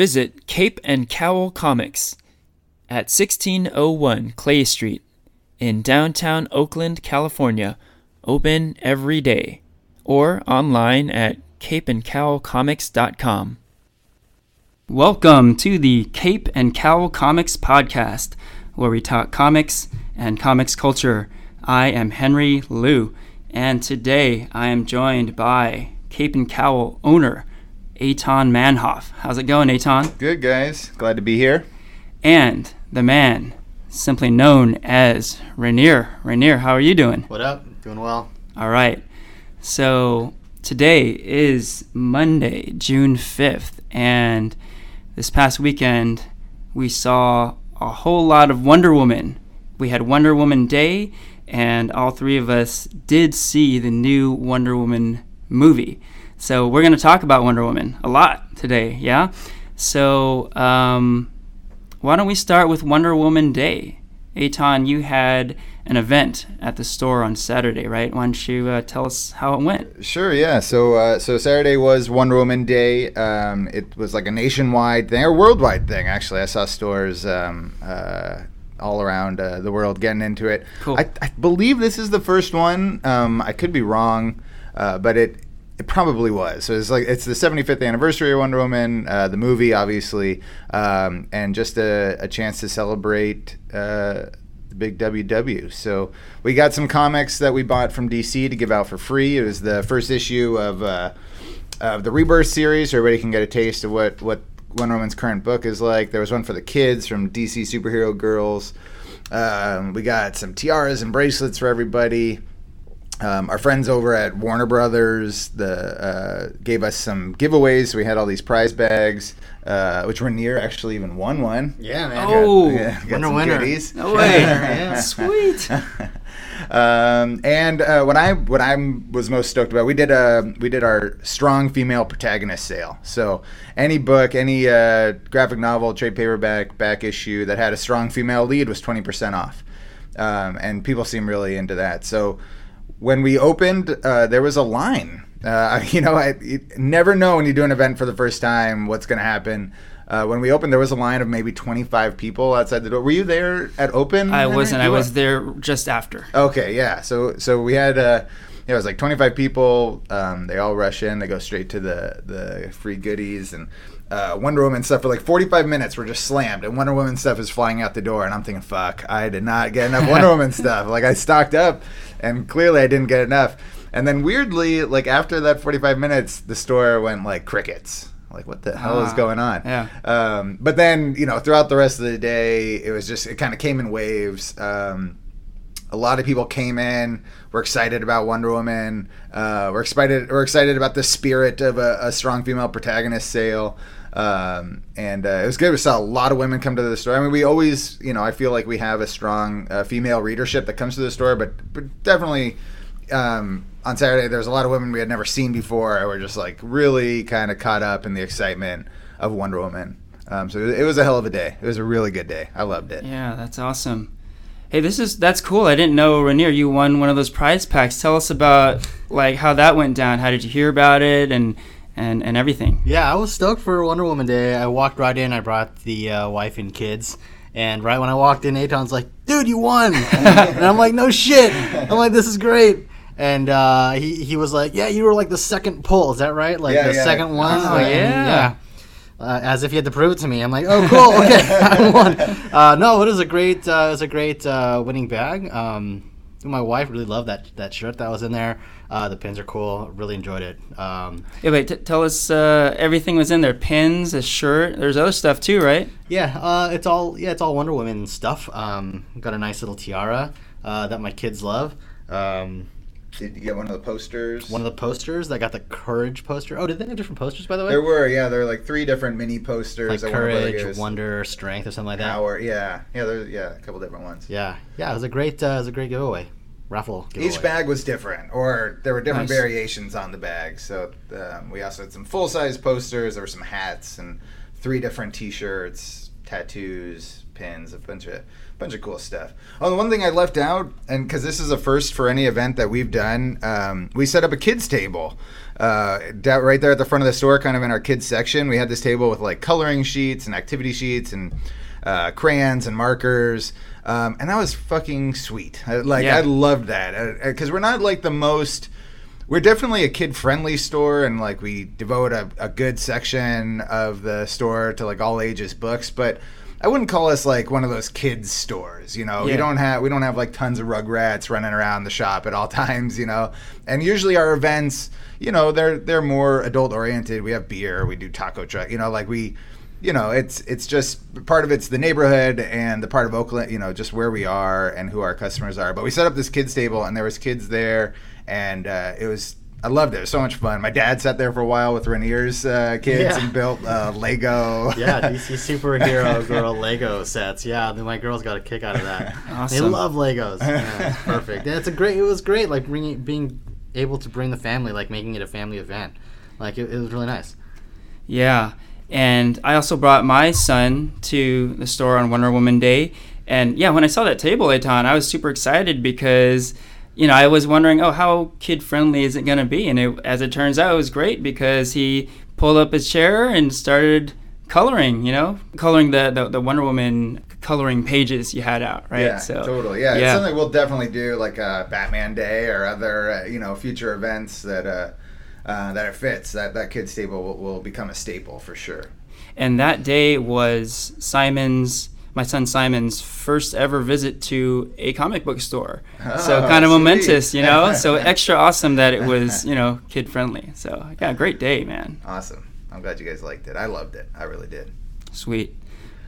Visit Cape and Cowl Comics at 1601 Clay Street in downtown Oakland, California, open every day, or online at capeandcowlcomics.com. Welcome to the Cape and Cowl Comics podcast, where we talk comics and comics culture. I am Henry Liu, and today I am joined by Cape and Cowl owner Eitan Manhoff. How's it going, Eitan? Good, guys. Glad to be here. And the man, simply known as Ranier. Ranier, how are you doing? What up? Doing well. All right. So today is Monday, June 5th, and this past weekend we saw a whole lot of Wonder Woman. We had Wonder Woman Day, and all three of us did see the new Wonder Woman movie. So we're going to talk about Wonder Woman a lot today, yeah? So um, why don't we start with Wonder Woman Day? Eitan, you had an event at the store on Saturday, right? Why don't you uh, tell us how it went? Sure, yeah. So, uh, so Saturday was Wonder Woman Day. Um, it was like a nationwide thing, or worldwide thing, actually. I saw stores um, uh, all around uh, the world getting into it. Cool. I, I believe this is the first one. Um, I could be wrong, uh, but it it probably was. So it's like it's the 75th anniversary of Wonder Woman, uh, the movie, obviously, um, and just a, a, chance to celebrate uh, the big WW. So we got some comics that we bought from DC to give out for free. It was the first issue of uh, of the Rebirth series, so everybody can get a taste of what what Wonder Woman's current book is like. There was one for the kids from DC Superhero Girls. Um, we got some tiaras and bracelets for everybody. Um, our friends over at Warner Brothers the, uh, gave us some giveaways. We had all these prize bags, uh, which Ranier actually even won one. Yeah, man. Oh, got, yeah, got winner, some winner. goodies. No way. Yeah. Sweet. um, and uh, what I what I was most stoked about, we did a we did our strong female protagonist sale. So any book, any uh, graphic novel, trade paperback, back issue that had a strong female lead was twenty percent off, um, and people seem really into that. So when we opened, uh, there was a line. Uh, you know, I you never know when you do an event for the first time what's going to happen. Uh, when we opened, there was a line of maybe 25 people outside the door. Were you there at open? I wasn't. I were? was there just after. Okay, yeah. So so we had uh, it was like 25 people. Um, they all rush in. They go straight to the the free goodies and. Uh, Wonder Woman stuff for like 45 minutes were just slammed, and Wonder Woman stuff is flying out the door. And I'm thinking, fuck, I did not get enough Wonder Woman stuff. Like I stocked up, and clearly I didn't get enough. And then weirdly, like after that 45 minutes, the store went like crickets. Like what the hell is Ah, going on? yeah. Um, but then you know throughout the rest of the day, it was just it kind of came in waves. Um, a lot of people came in. We're excited about Wonder Woman. Uh, we're excited. We're excited about the spirit of a, a strong female protagonist sale. Um, and uh, it was good. We saw a lot of women come to the store. I mean, we always, you know, I feel like we have a strong uh, female readership that comes to the store, but, but definitely um, on Saturday there's a lot of women we had never seen before. We're just like really kind of caught up in the excitement of Wonder Woman. Um, so it was a hell of a day. It was a really good day. I loved it. Yeah, that's awesome. Hey, this is that's cool. I didn't know Ranier you won one of those prize packs. Tell us about like how that went down. How did you hear about it and and and everything? Yeah, I was stoked for Wonder Woman Day. I walked right in. I brought the uh, wife and kids. And right when I walked in, Eitan's like, dude, you won. and I'm like, no shit. I'm like, this is great. And uh, he, he was like, yeah, you were like the second pull. Is that right? Like Yeah, the yeah. second one? Oh, And, yeah. Uh, as if he had to prove it to me. I'm like, oh, cool. Okay, I won. Uh, no, it was a great, uh, it was a great uh, winning bag. Um, my wife really loved that that shirt that was in there. Uh, the pins are cool. Really enjoyed it. Um, Yeah, wait. T- tell us uh, everything was in there. Pins, a shirt. There's other stuff too, right? Yeah, uh, it's all yeah, it's all Wonder Woman stuff. Um, got a nice little tiara uh, that my kids love. Um, Did you get one of the posters? one of the posters, I got the Courage poster. Oh, did they have different posters by the way? There were, yeah, there were like three different mini posters. like Courage. Wonder, Strength, or something like that. Power, yeah, yeah, there's yeah, a couple different ones. Yeah, yeah, it was a great, uh, it was a great giveaway, raffle giveaway. Each bag was different, or there were different Nice. variations on the bag. So um, we also had some full size posters. There were some hats and three different T-shirts, tattoos, pins, a bunch of bunch of cool stuff. Oh, the one thing I left out, and because this is a first for any event that we've done, um, we set up a kids table. Uh, right there at the front of the store, kind of in our kids section, we had this table with like coloring sheets and activity sheets and uh, crayons and markers, um, and that was fucking sweet. I, like Yeah. I loved that because we're not like the most. We're definitely a kid friendly store, and like we devote a, a good section of the store to like all ages books, but. I wouldn't call us like one of those kids stores, you know. We Yeah. don't have we don't have like tons of rugrats running around the shop at all times, you know. And usually our events, you know, they're they're more adult oriented. We have beer, we do taco truck, you know, like we you know, it's it's just part of it's the neighborhood and the part of Oakland, you know, just where we are and who our customers are. But we set up this kids table and there was kids there and uh, it was I loved it. It was so much fun. My dad sat there for a while with Ranier's uh, kids Yeah. and built uh, Lego. Yeah, DC superhero girl Lego sets. Yeah, my girls got a kick out of that. Awesome. They love Legos. Yeah, it's perfect. And it's a great. It was great. Like bringing, being able to bring the family, like making it a family event. Like it, it was really nice. Yeah. And I also brought my son to the store on Wonder Woman Day. And yeah, when I saw that table, Eitan, I was super excited because, you know, I was wondering, oh, how kid friendly is it going to be? And it, as it turns out, it was great because he pulled up his chair and started coloring, you know, coloring the, the, the Wonder Woman coloring pages you had out, right? Yeah, totally. Yeah, it's something we'll definitely do, like uh, Batman Day or other, uh, you know, future events that uh, uh, that it fits. That that kids table will, will become a staple for sure. And that day was Simon's, my son Simon's first ever visit to a comic book store. so Oh, kind of sweet. momentous, you know? so extra awesome that it was, you know, kid friendly. So yeah, great day, man. Awesome. I'm glad you guys liked it. I loved it. I really did. Sweet.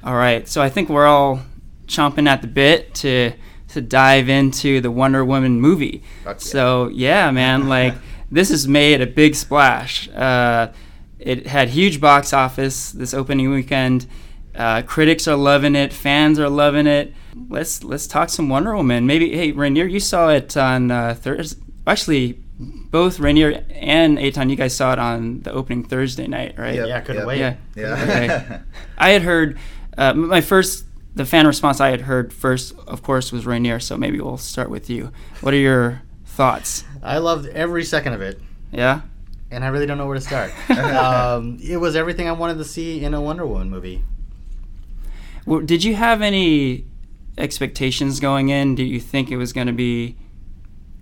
All right. So I think we're all chomping at the bit to to dive into the Wonder Woman movie. Yeah. So yeah, man, like this has made a big splash. Uh, it had huge box office this opening weekend. Uh, critics are loving it. Fans are loving it. Let's let's talk some Wonder Woman. Maybe hey Ranier, you saw it on uh, Thursday. Actually, both Ranier and Eitan, you guys saw it on the opening Thursday night, right? Yep, Yeah, I couldn't yep. wait. Yeah. Yeah. Okay. I had heard uh, my first the fan response I had heard first, of course, was Ranier. So maybe we'll start with you. What are your thoughts? I loved every second of it, Yeah. and I really don't know where to start. um, it was everything I wanted to see in a Wonder Woman movie. Well, did you have any expectations going in? Did you think it was going to be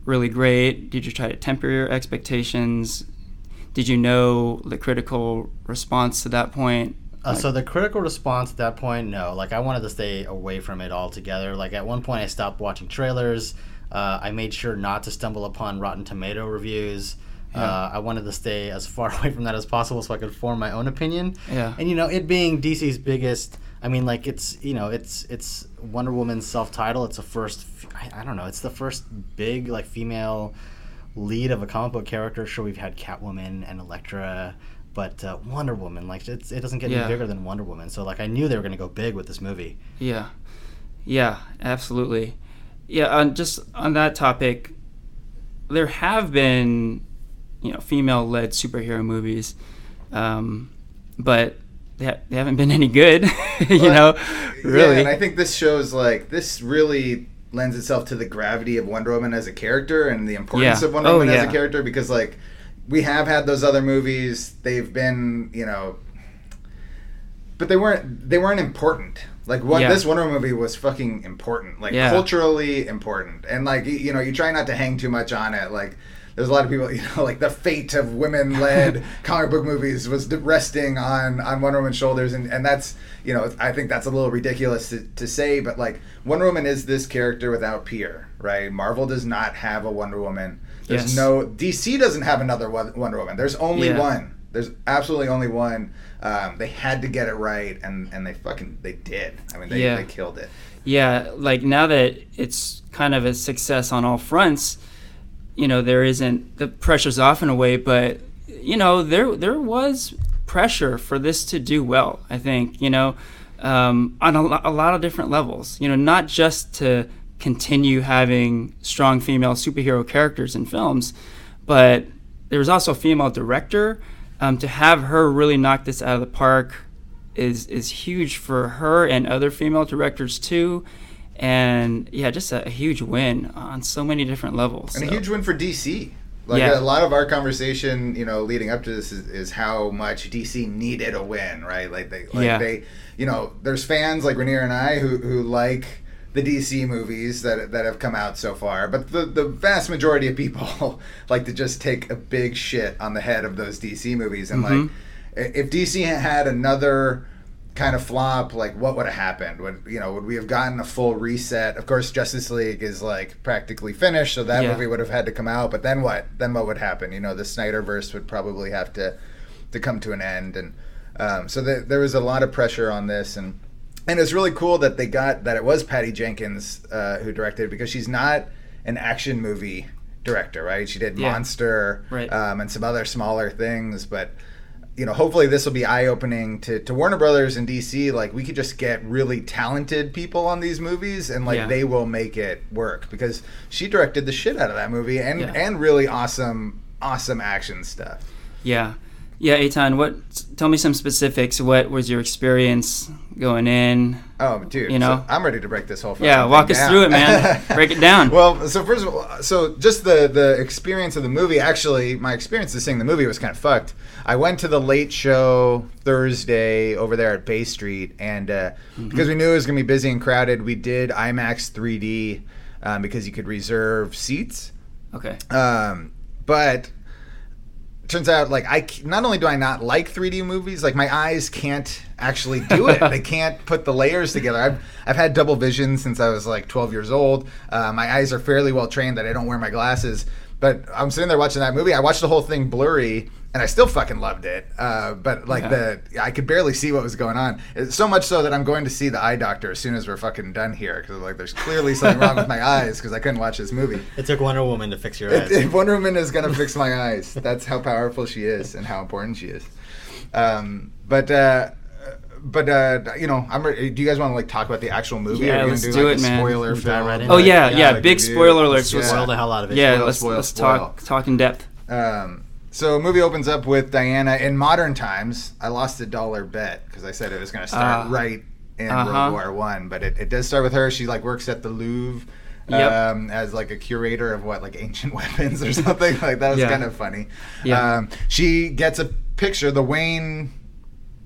really great? Did you try to temper your expectations? Did you know the critical response to that point? Uh, so the critical response at that point, no. Like I wanted to stay away from it altogether. Like at one point, I stopped watching trailers. Uh, I made sure not to stumble upon Rotten Tomato reviews. Uh, I wanted to stay as far away from that as possible so I could form my own opinion. Yeah. And you know, it being DC's biggest, I mean, like it's you know, it's it's Wonder Woman's self-title. It's the first, I don't know, it's the first big like female lead of a comic book character. Sure, we've had Catwoman and Elektra, but uh, Wonder Woman, like it's, it doesn't get Yeah. any bigger than Wonder Woman. So like I knew they were gonna go big with this movie. Yeah, yeah, absolutely. Yeah, on just on that topic, there have been, you know, female-led superhero movies, um, but they, ha- they haven't been any good. you Well, know, really. Yeah, and I think this shows like this really lends itself to the gravity of Wonder Woman as a character and the importance Yeah. of Wonder Oh, Woman as a character because like we have had those other movies. They've been you know, but they weren't they weren't important. Like what Yeah. this Wonder Woman movie was fucking important, like Yeah. culturally important, and like you know you try not to hang too much on it, like. There's a lot of people, you know, like the fate of women-led comic book movies was resting on on Wonder Woman's shoulders, and, and that's, you know, I think that's a little ridiculous to, to say, but like Wonder Woman is this character without peer, right? Marvel does not have a Wonder Woman. There's Yes. no DC doesn't have another Wonder Woman. There's only Yeah. one. There's absolutely only one. Um, they had to get it right, and and they fucking they did. I mean, they, Yeah. they killed it. Yeah, like now that it's kind of a success on all fronts, you know, there isn't the pressure's off in a way, but you know, there there was pressure for this to do well. I think you know, um, on a, a lot of different levels. You know, not just to continue having strong female superhero characters in films, but there was also a female director. Um, to have her really knock this out of the park is is huge for her and other female directors too. And yeah, just a, a huge win on so many different levels. And a huge win for DC. Like Yeah. a lot of our conversation, you know, leading up to this is, is how much DC needed a win, right? Like they, like Yeah. they, you know, there's fans like Ranier and I who who like the DC movies that that have come out so far, but the the vast majority of people like to just take a big shit on the head of those DC movies, and Mhm. like if DC had another kind of flop, like what would have happened? Would you know? Would we have gotten a full reset? Of course, Justice League is like practically finished, so that Yeah. movie would have had to come out. But then what? Then what would happen? You know, the Snyderverse would probably have to to come to an end, and um, so the, there was a lot of pressure on this, and and it's really cool that they got that it was Patty Jenkins uh, who directed it because she's not an action movie director, right? She did Yeah. Monster Right. um, and some other smaller things, but you know, hopefully this will be eye opening to, to Warner Brothers and DC. Like we could just get really talented people on these movies and like Yeah. they will make it work because she directed the shit out of that movie and Yeah. and really awesome awesome action stuff. Yeah, yeah, Eitan. What? Tell me some specifics. What was your experience going in? Oh, dude! You know? so I'm ready to break this whole. Yeah, walk us down. through it, man. Break it down. Well, so first of all, so just the the experience of the movie. Actually, my experience of seeing the movie was kind of fucked. I went to the late show Thursday over there at Bay Street, and uh, Mm-hmm. because we knew it was gonna be busy and crowded, we did IMAX 3D um, because you could reserve seats. Okay. Um, but turns out like I not only do I not like 3D movies, like my eyes can't actually do it. they can't put the layers together. I've I've had double vision since I was like 12 years old. Uh, my eyes are fairly well trained that I don't wear my glasses. But I'm sitting there watching that movie. I watched the whole thing blurry, and I still fucking loved it. Uh, but like Yeah. the I could barely see what was going on. It's so much so that I'm going to see the eye doctor as soon as we're fucking done here because like there's clearly something wrong with my eyes because I couldn't watch this movie. It took Wonder Woman to fix your If, eyes. if Wonder Woman is gonna fix my eyes, that's how powerful she is and how important she is. Um, but uh, but uh, you know, I'm. Re- do you guys want to like talk about the actual movie? Yeah, Are we let's gonna do like, it, a man. Spoiler Dive film. right in. Oh yeah, yeah. like, big spoiler alerts. Yeah. Let's, Spoil the hell out of it. yeah, Spoil, let's spoil, let's spoil. talk talk in depth. Um, so the movie opens up with Diana in modern times. I lost a dollar bet because I said it was going to start Ah. right in Uh-huh. World War One, but it, it does start with her. She like works at the Louvre. Yep. Um, as like a curator of what like ancient weapons or something like that was Yeah. kind of funny. Yeah. Um, she gets a picture. The Wayne,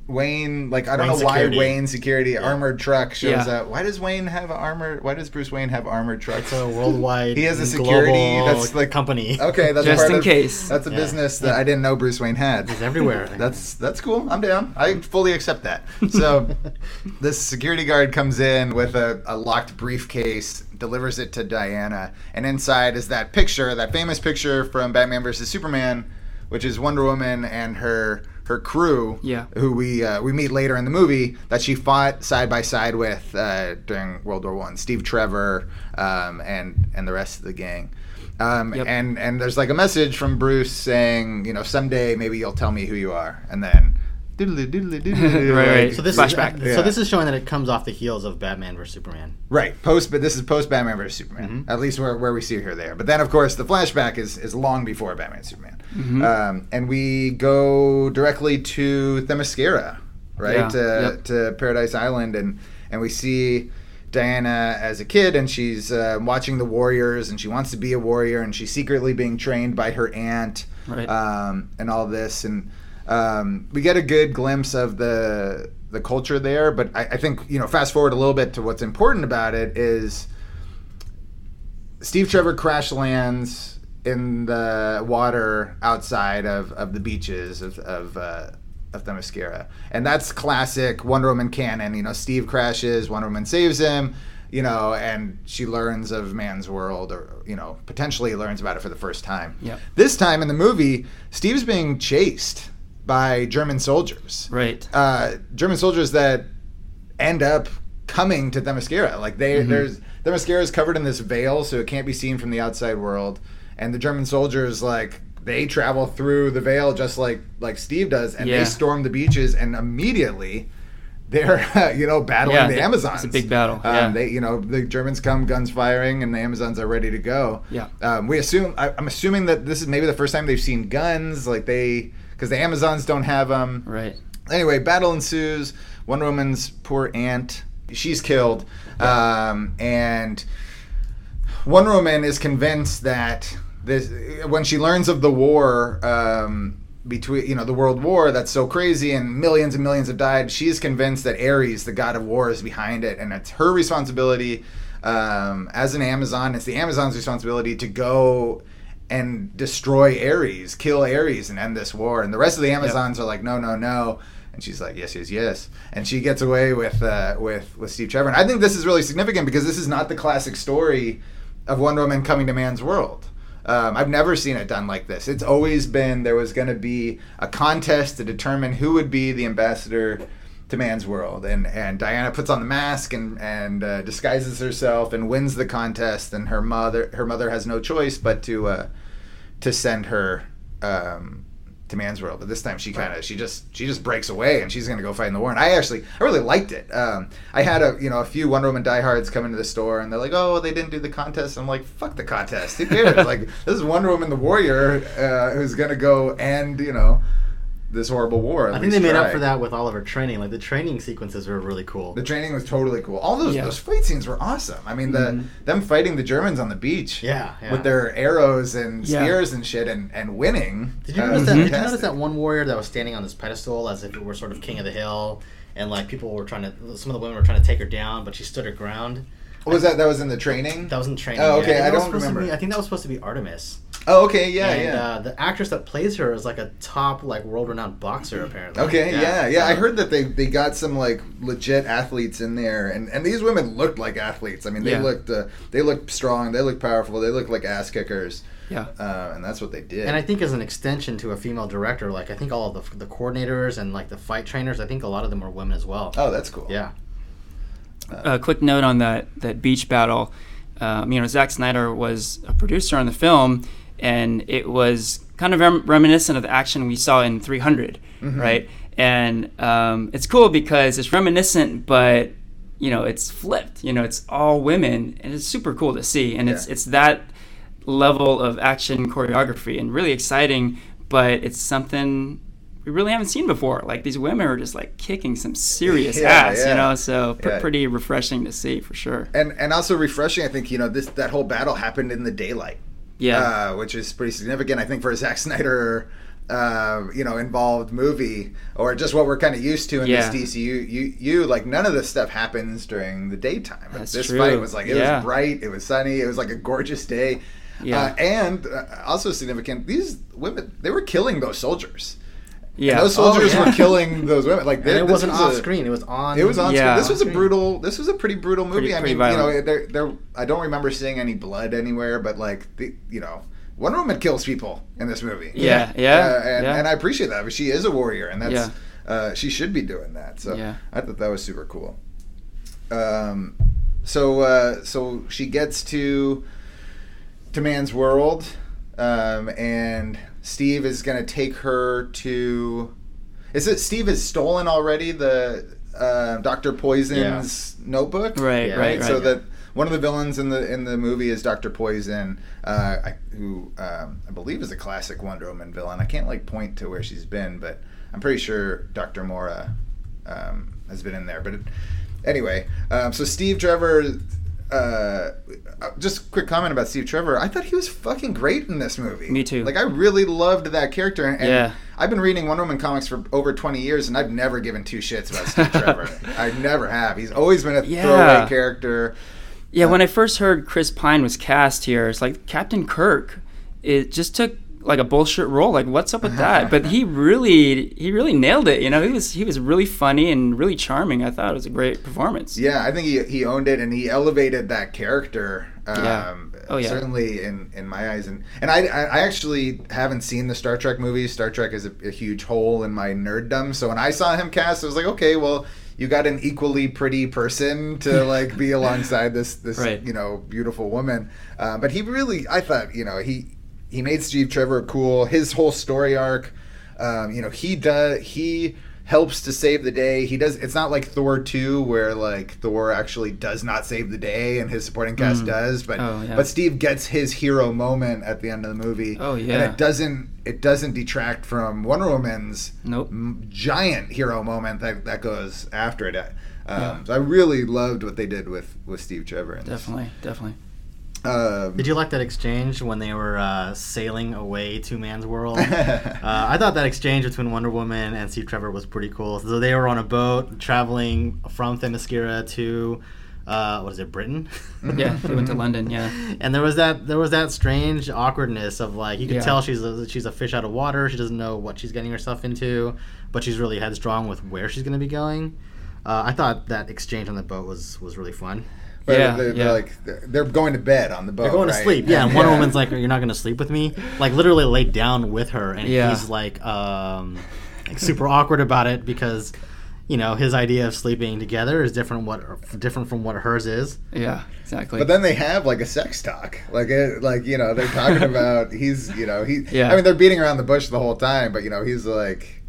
Wayne, like I don't Wayne know Security. why Wayne Security armored truck shows Yeah. up. Why does Wayne have armor? Why does Bruce Wayne have armored trucks? It's a worldwide. He has a security that's like- company. Okay, that's Just part in of- case. That's a Yeah. business that I didn't know Bruce Wayne had. He's everywhere. That's that's cool. I'm down. I fully accept that. So this security guard comes in with a, a locked briefcase, delivers it to Diana, and inside is that picture, that famous picture from Batman vs Superman, which is Wonder Woman and her her crew, Yeah. who we uh, we meet later in the movie that she fought side by side with uh, during World War One. Steve Trevor um, and and the rest of the gang. Um, Yep. And and there's like a message from Bruce saying, you know, someday maybe you'll tell me who you are, and then. Doodly, doodly, doodly, Right, right. So this Flashback. Is, Yeah. So this is showing that it comes off the heels of Batman vs Superman. Right. Post, but this is post Batman vs Superman. Mhm. At least where, where we see her there. But then, of course, the flashback is is long before Batman and Superman. Mhm. Um, and we go directly to Themyscira, right? Yeah. To, Yep. to Paradise Island, and and we see Diana as a kid, and she's uh, watching the Warriors, and she wants to be a warrior, and she's secretly being trained by her aunt, Right. um, and all this, and um, we get a good glimpse of the the culture there. But I, I think you know, fast forward a little bit to what's important about it is Steve Trevor crash lands in the water outside of, of the beaches of of, uh, of Themyscira, and that's classic Wonder Woman canon. You know, Steve crashes, Wonder Woman saves him. You know, and she learns of man's world, or you know, potentially learns about it for the first time. Yep. This time in the movie, Steve's being chased by German soldiers Right. uh, German soldiers that end up coming to Themyscira. Like they, Mhm. there's Themyscira is covered in this veil, so it can't be seen from the outside world. And the German soldiers, like they travel through the veil just like like Steve does, and Yeah. they storm the beaches, and immediately they're you know battling Yeah, the Amazons. it's a big battle, Um, yeah. They you know the Germans come guns firing, and the Amazons are ready to go. Yeah. Um, we assume I, I'm assuming that this is maybe the first time they've seen guns, like they because the Amazons don't have them Right. anyway, battle ensues. Wonder Woman's poor aunt. She's killed, um, and Wonder Woman is convinced that this when she learns of the war um, between you know the World War that's so crazy and millions and millions have died. She's convinced that Ares, the god of war, is behind it, and it's her responsibility um, as an Amazon. It's the Amazon's responsibility to go and destroy Ares, kill Ares, and end this war. And the rest of the Amazons are like, no, no, no. And she's like, yes, yes, yes. And she gets away with uh, with with Steve Trevor. And I think this is really significant because this is not the classic story of Wonder Woman coming to man's world. Um, I've never seen it done like this. It's always been there was going to be a contest to determine who would be the ambassador to man's world, and and Diana puts on the mask and and uh, disguises herself and wins the contest, and her mother her mother has no choice but to uh, to send her um, to man's world. But this time she kind of she just she just breaks away and she's gonna go fight in the war. And I actually I really liked it. Um, I had a you know a few Wonder Woman diehards come into the store and they're like, oh they didn't do the contest. I'm like, fuck the contest. Who cares? like this is Wonder Woman the warrior uh, who's gonna go and you know this horrible war. at I think they least made up for that with all of her training. Like the training sequences were really cool. The training was totally cool. All those Yeah. those fight scenes were awesome. I mean, the Mhm. them fighting the Germans on the beach, Yeah, yeah. with their arrows and Yeah. spears and shit, and, and winning. Did you uh, notice that? Did you notice that one warrior that was standing on this pedestal as if it were sort of king of the hill, and like people were trying to, some of the women were trying to take her down, but she stood her ground. What Was that that was in the training? That was in training. Oh, okay, think I that was don't supposed to remember. be- I think that was supposed to be Artemis. Oh, okay, yeah, and, yeah. Uh, the actress that plays her is like a top, like world-renowned boxer, apparently. Okay, yeah, yeah. I so- heard that they, they got some like legit athletes in there, and, and these women looked like athletes. I mean, they Yeah. looked uh, they looked strong, they looked powerful, they looked like ass kickers, Yeah. uh, and that's what they did. And I think as an extension to a female director, like I think all of the the coordinators and like the fight trainers, I think a lot of them were women as well. oh, that's cool. Yeah. a quick note on that that beach battle. Um, you know, Zack Snyder was a producer on the film, and it was kind of rem- reminiscent of the action we saw in 300, right? And um, it's cool because it's reminiscent, but you know, it's flipped. You know, it's all women, and it's super cool to see. And it's Yeah. it's that level of action choreography and really exciting, but it's something we really haven't seen before. Like these women are just like kicking some serious Yeah, ass, yeah. you know. So pr- Yeah. pretty refreshing to see for sure. and and also refreshing. I think you know this that whole battle happened in the daylight. Yeah. uh, which is pretty significant. I think for a Zack Snyder, uh, you know, involved movie, or just what we're kind of used to in Yeah. this DCU. You, you like none of this stuff happens during the daytime. That's this true. fight was like it Yeah. was bright, it was sunny, it was like a gorgeous day. Yeah. Uh, and uh, also significant, these women they were killing those soldiers. Yeah. And those Oh, soldiers yeah. were killing those women. Like it wasn't was off a- screen; it was on. it was on Yeah. screen. This was a brutal. This was a pretty brutal movie. Pretty- I mean, you know, there, there. I don't remember seeing any blood anywhere, but like, the, you know, Wonder Woman kills people in this movie. Yeah, yeah, Uh, and, yeah. and I appreciate that. But she is a warrior, and that's Yeah. uh, she should be doing that. So Yeah. I thought that was super cool. Um, so uh, so she gets to to man's world, um, and Steve is going to take her to. Is it Steve has stolen already the uh, Doctor Poison's notebook? Right, Yeah. right, right. So that one of the villains in the in the movie is Doctor Poison, uh, I, who um, I believe is a classic Wonder Woman villain. I can't like point to where she's been, but I'm pretty sure Doctor Maru um, has been in there. But it, anyway, um, so Steve Trevor. Uh, uh, just quick comment about Steve Trevor. I thought he was fucking great in this movie. Me too. Like I really loved that character. And Yeah. I've been reading Wonder Woman comics for over 20 years, and I've never given two shits about Steve Trevor. I never have. He's always been a Yeah. throwaway character. Yeah, when I first heard Chris Pine was cast here, it's like Captain Kirk. It just took like a bullshit role. Like, what's up with that? but he really, he really nailed it. You know, he was he was really funny and really charming. I thought it was a great performance. Yeah, I think he, he owned it and he elevated that character. Um, Yeah. Oh, yeah. Certainly in, in my eyes, and and I, I actually haven't seen the Star Trek movies. Star Trek is a, a huge hole in my nerddom. So when I saw him cast, I was like, okay, well, you got an equally pretty person to like be alongside this this Right. you know beautiful woman. Uh, but he really, I thought, you know, he he made Steve Trevor cool. His whole story arc, um, you know, he does he helps to save the day. He does. It's not like Thor two where like Thor actually does not save the day and his supporting cast does, but Oh, yeah. but Steve gets his hero moment at the end of the movie. Oh, yeah, and it doesn't it doesn't detract from Wonder Woman's Nope. m- giant hero moment that that goes after it. Um, Yeah. So I really loved what they did with with Steve Trevor. in this. Definitely, definitely. Um, Did you like that exchange when they were uh, sailing away to Man's World? uh, I thought that exchange between Wonder Woman and Steve Trevor was pretty cool. So they were on a boat traveling from Themyscira to, uh, what is it, Britain? Yeah, we went to London. Yeah, and there was that there was that strange awkwardness of like you could Yeah. tell she's a, she's a fish out of water. She doesn't know what she's getting herself into, but she's really headstrong with where she's going to be going. Uh, I thought that exchange on the boat was was really fun. But Yeah, they're, they're yeah. like they're, they're going to bed on the boat. They're going right? to sleep. Yeah, and Wonder Woman's like, "You're not going to sleep with me." Like literally laid down with her, and Yeah. he's like, um, like super awkward about it because, you know, his idea of sleeping together is different what different from what hers is. yeah, exactly. But then they have like a sex talk, like it, like you know they're talking about he's you know he Yeah. I mean they're beating around the bush the whole time, but you know he's like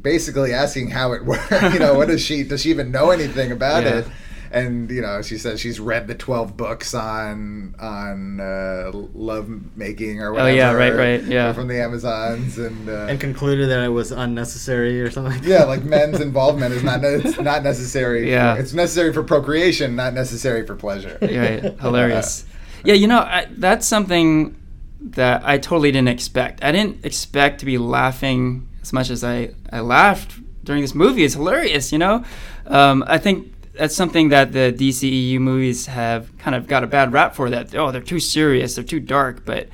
basically asking how it works. you know what does she does she even know anything about Yeah. it? And you know she says she's read the twelve books on on uh, love making or whatever Oh, whatever. yeah, right, right, yeah. from the Amazons and. Uh, And concluded that it was unnecessary or something. yeah, like men's involvement is not it's not necessary. Yeah. for, it's necessary for procreation, not necessary for pleasure. right, hilarious. Yeah, you know I, that's something that I totally didn't expect. I didn't expect to be laughing as much as I I laughed during this movie. It's hilarious, you know. Um, I think that's something that the DCEU movies have kind of got a bad rap for. That oh, they're too serious, they're too dark. But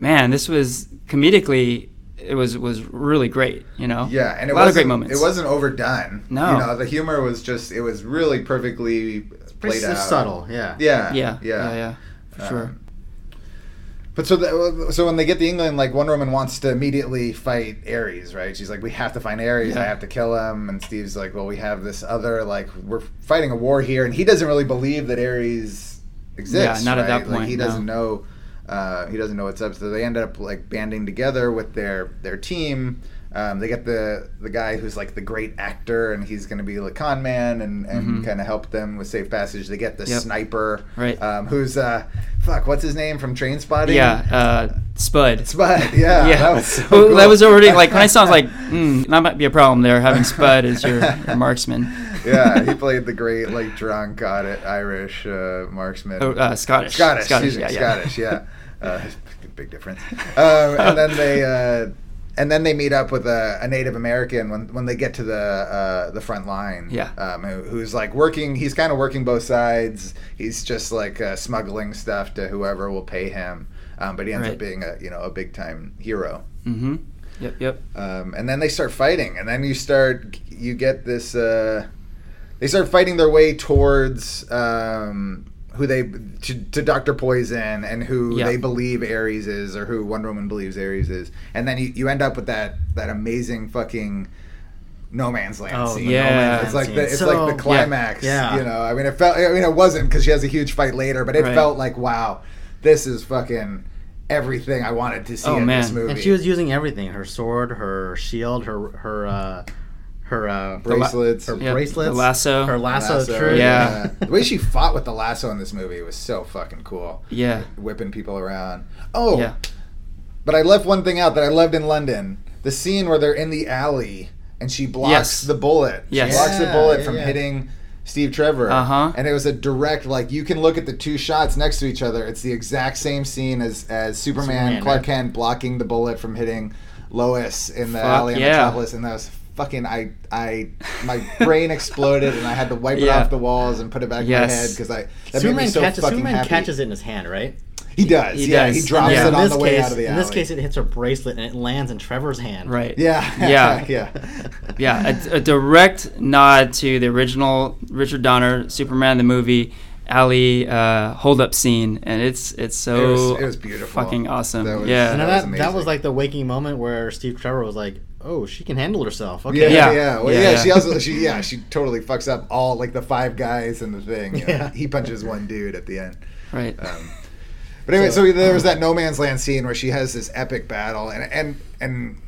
man, this was comedically. It was was really great, you know. Yeah, and it a lot of wasn't, great moments. It wasn't overdone. No. you know the humor was just it was really perfectly played Pretty out. subtle, yeah. Yeah, Yeah, yeah, yeah, yeah, for uh, sure. But so, the, so when they get to England, like Wonder Woman wants to immediately fight Ares, right? She's like, "We have to find Ares. I have to kill him." And Steve's like, "Well, we have this other like we're fighting a war here," and he doesn't really believe that Ares exists. Yeah, not at that right? Like, point, he doesn't know. Uh, he doesn't know what's up. So they end up like banding together with their their team. Um, they get the the guy who's like the great actor, and he's going to be the con man and, and Mhm. kind of help them with safe passage. They get the Yep. sniper, Right. Um, who's uh, fuck, what's his name from Trainspotting? Yeah, uh, Spud. Spud. Yeah, yeah, that was so Well, cool. that was already like when I saw, it, I was like, mm, that might be a problem there having Spud as your, your marksman. yeah, he played the great like drunk Irish, Irish uh, marksman. Oh, uh, Scottish. Scottish, Scottish, excuse me, yeah, yeah. Scottish, yeah. Uh, big difference. Um, and then they uh, and then they meet up with a, a Native American when when they get to the uh, the front line. Yeah. Um, who, who's like working. He's kind of working both sides. He's just like uh, smuggling stuff to whoever will pay him. Um, but he ends Right. up being a you know a big time hero. Mm-hmm. Yep, yep. Um, and then they start fighting, and then you start you get this. Uh, they start fighting their way towards um, who they to, to Doctor Poison and who Yeah. they believe Ares is, or who Wonder Woman believes Ares is, and then you, you end up with that that amazing fucking. No man's land Oh, scene. the No Man's it's like the, it's So- like the climax. Yeah. you know. I mean, it felt. I mean, it wasn't because she has a huge fight later, but it Right. felt like wow, this is fucking everything I wanted to see Oh, in this movie. And she was using everything: her sword, her shield, her her uh, her uh, Bracelets. her Yep, bracelets, the lasso. her lasso, Lasso, true. Yeah. The way she fought with the lasso in this movie was so fucking cool. Yeah. Whipping people around. Oh, Yeah. but I left one thing out that I loved in London. The scene where they're in the alley and she blocks Yes. the bullet. Yes. She blocks the bullet yeah, from yeah. hitting Steve Trevor. Uh-huh. And it was a direct like you can look at the two shots next to each other. It's the exact same scene as as Superman, Superman, Clark. Kent blocking the bullet from hitting Lois in the Fuck, alley in yeah. Metropolis and that was fucking I I my brain exploded and I had to wipe it Yeah. off the walls and put it back in my head because I that made Superman me so catches fucking Superman happy. catches it in his hand, right? He does. He yeah, does. he drops Yeah. it on this the way case, out of the alley. in this case, it hits her bracelet and it lands in Trevor's hand. Right. yeah, Yeah. yeah. Yeah, a, a direct nod to the original Richard Donner Superman the movie alley uh, hold up scene, and it's it's so It was- it was beautiful. fucking awesome. That was- yeah, And That that, was that, was like the waking moment where Steve Trevor was like, "Oh, she can handle herself." Okay. Yeah, yeah, Yeah. yeah. Well, Yeah, yeah, yeah. She also, she, yeah, she totally fucks up all like the five guys and the thing. you know. Yeah. he punches one dude at the end. right. Um, but anyway, so, there was that no man's land scene where she has this epic battle, and and and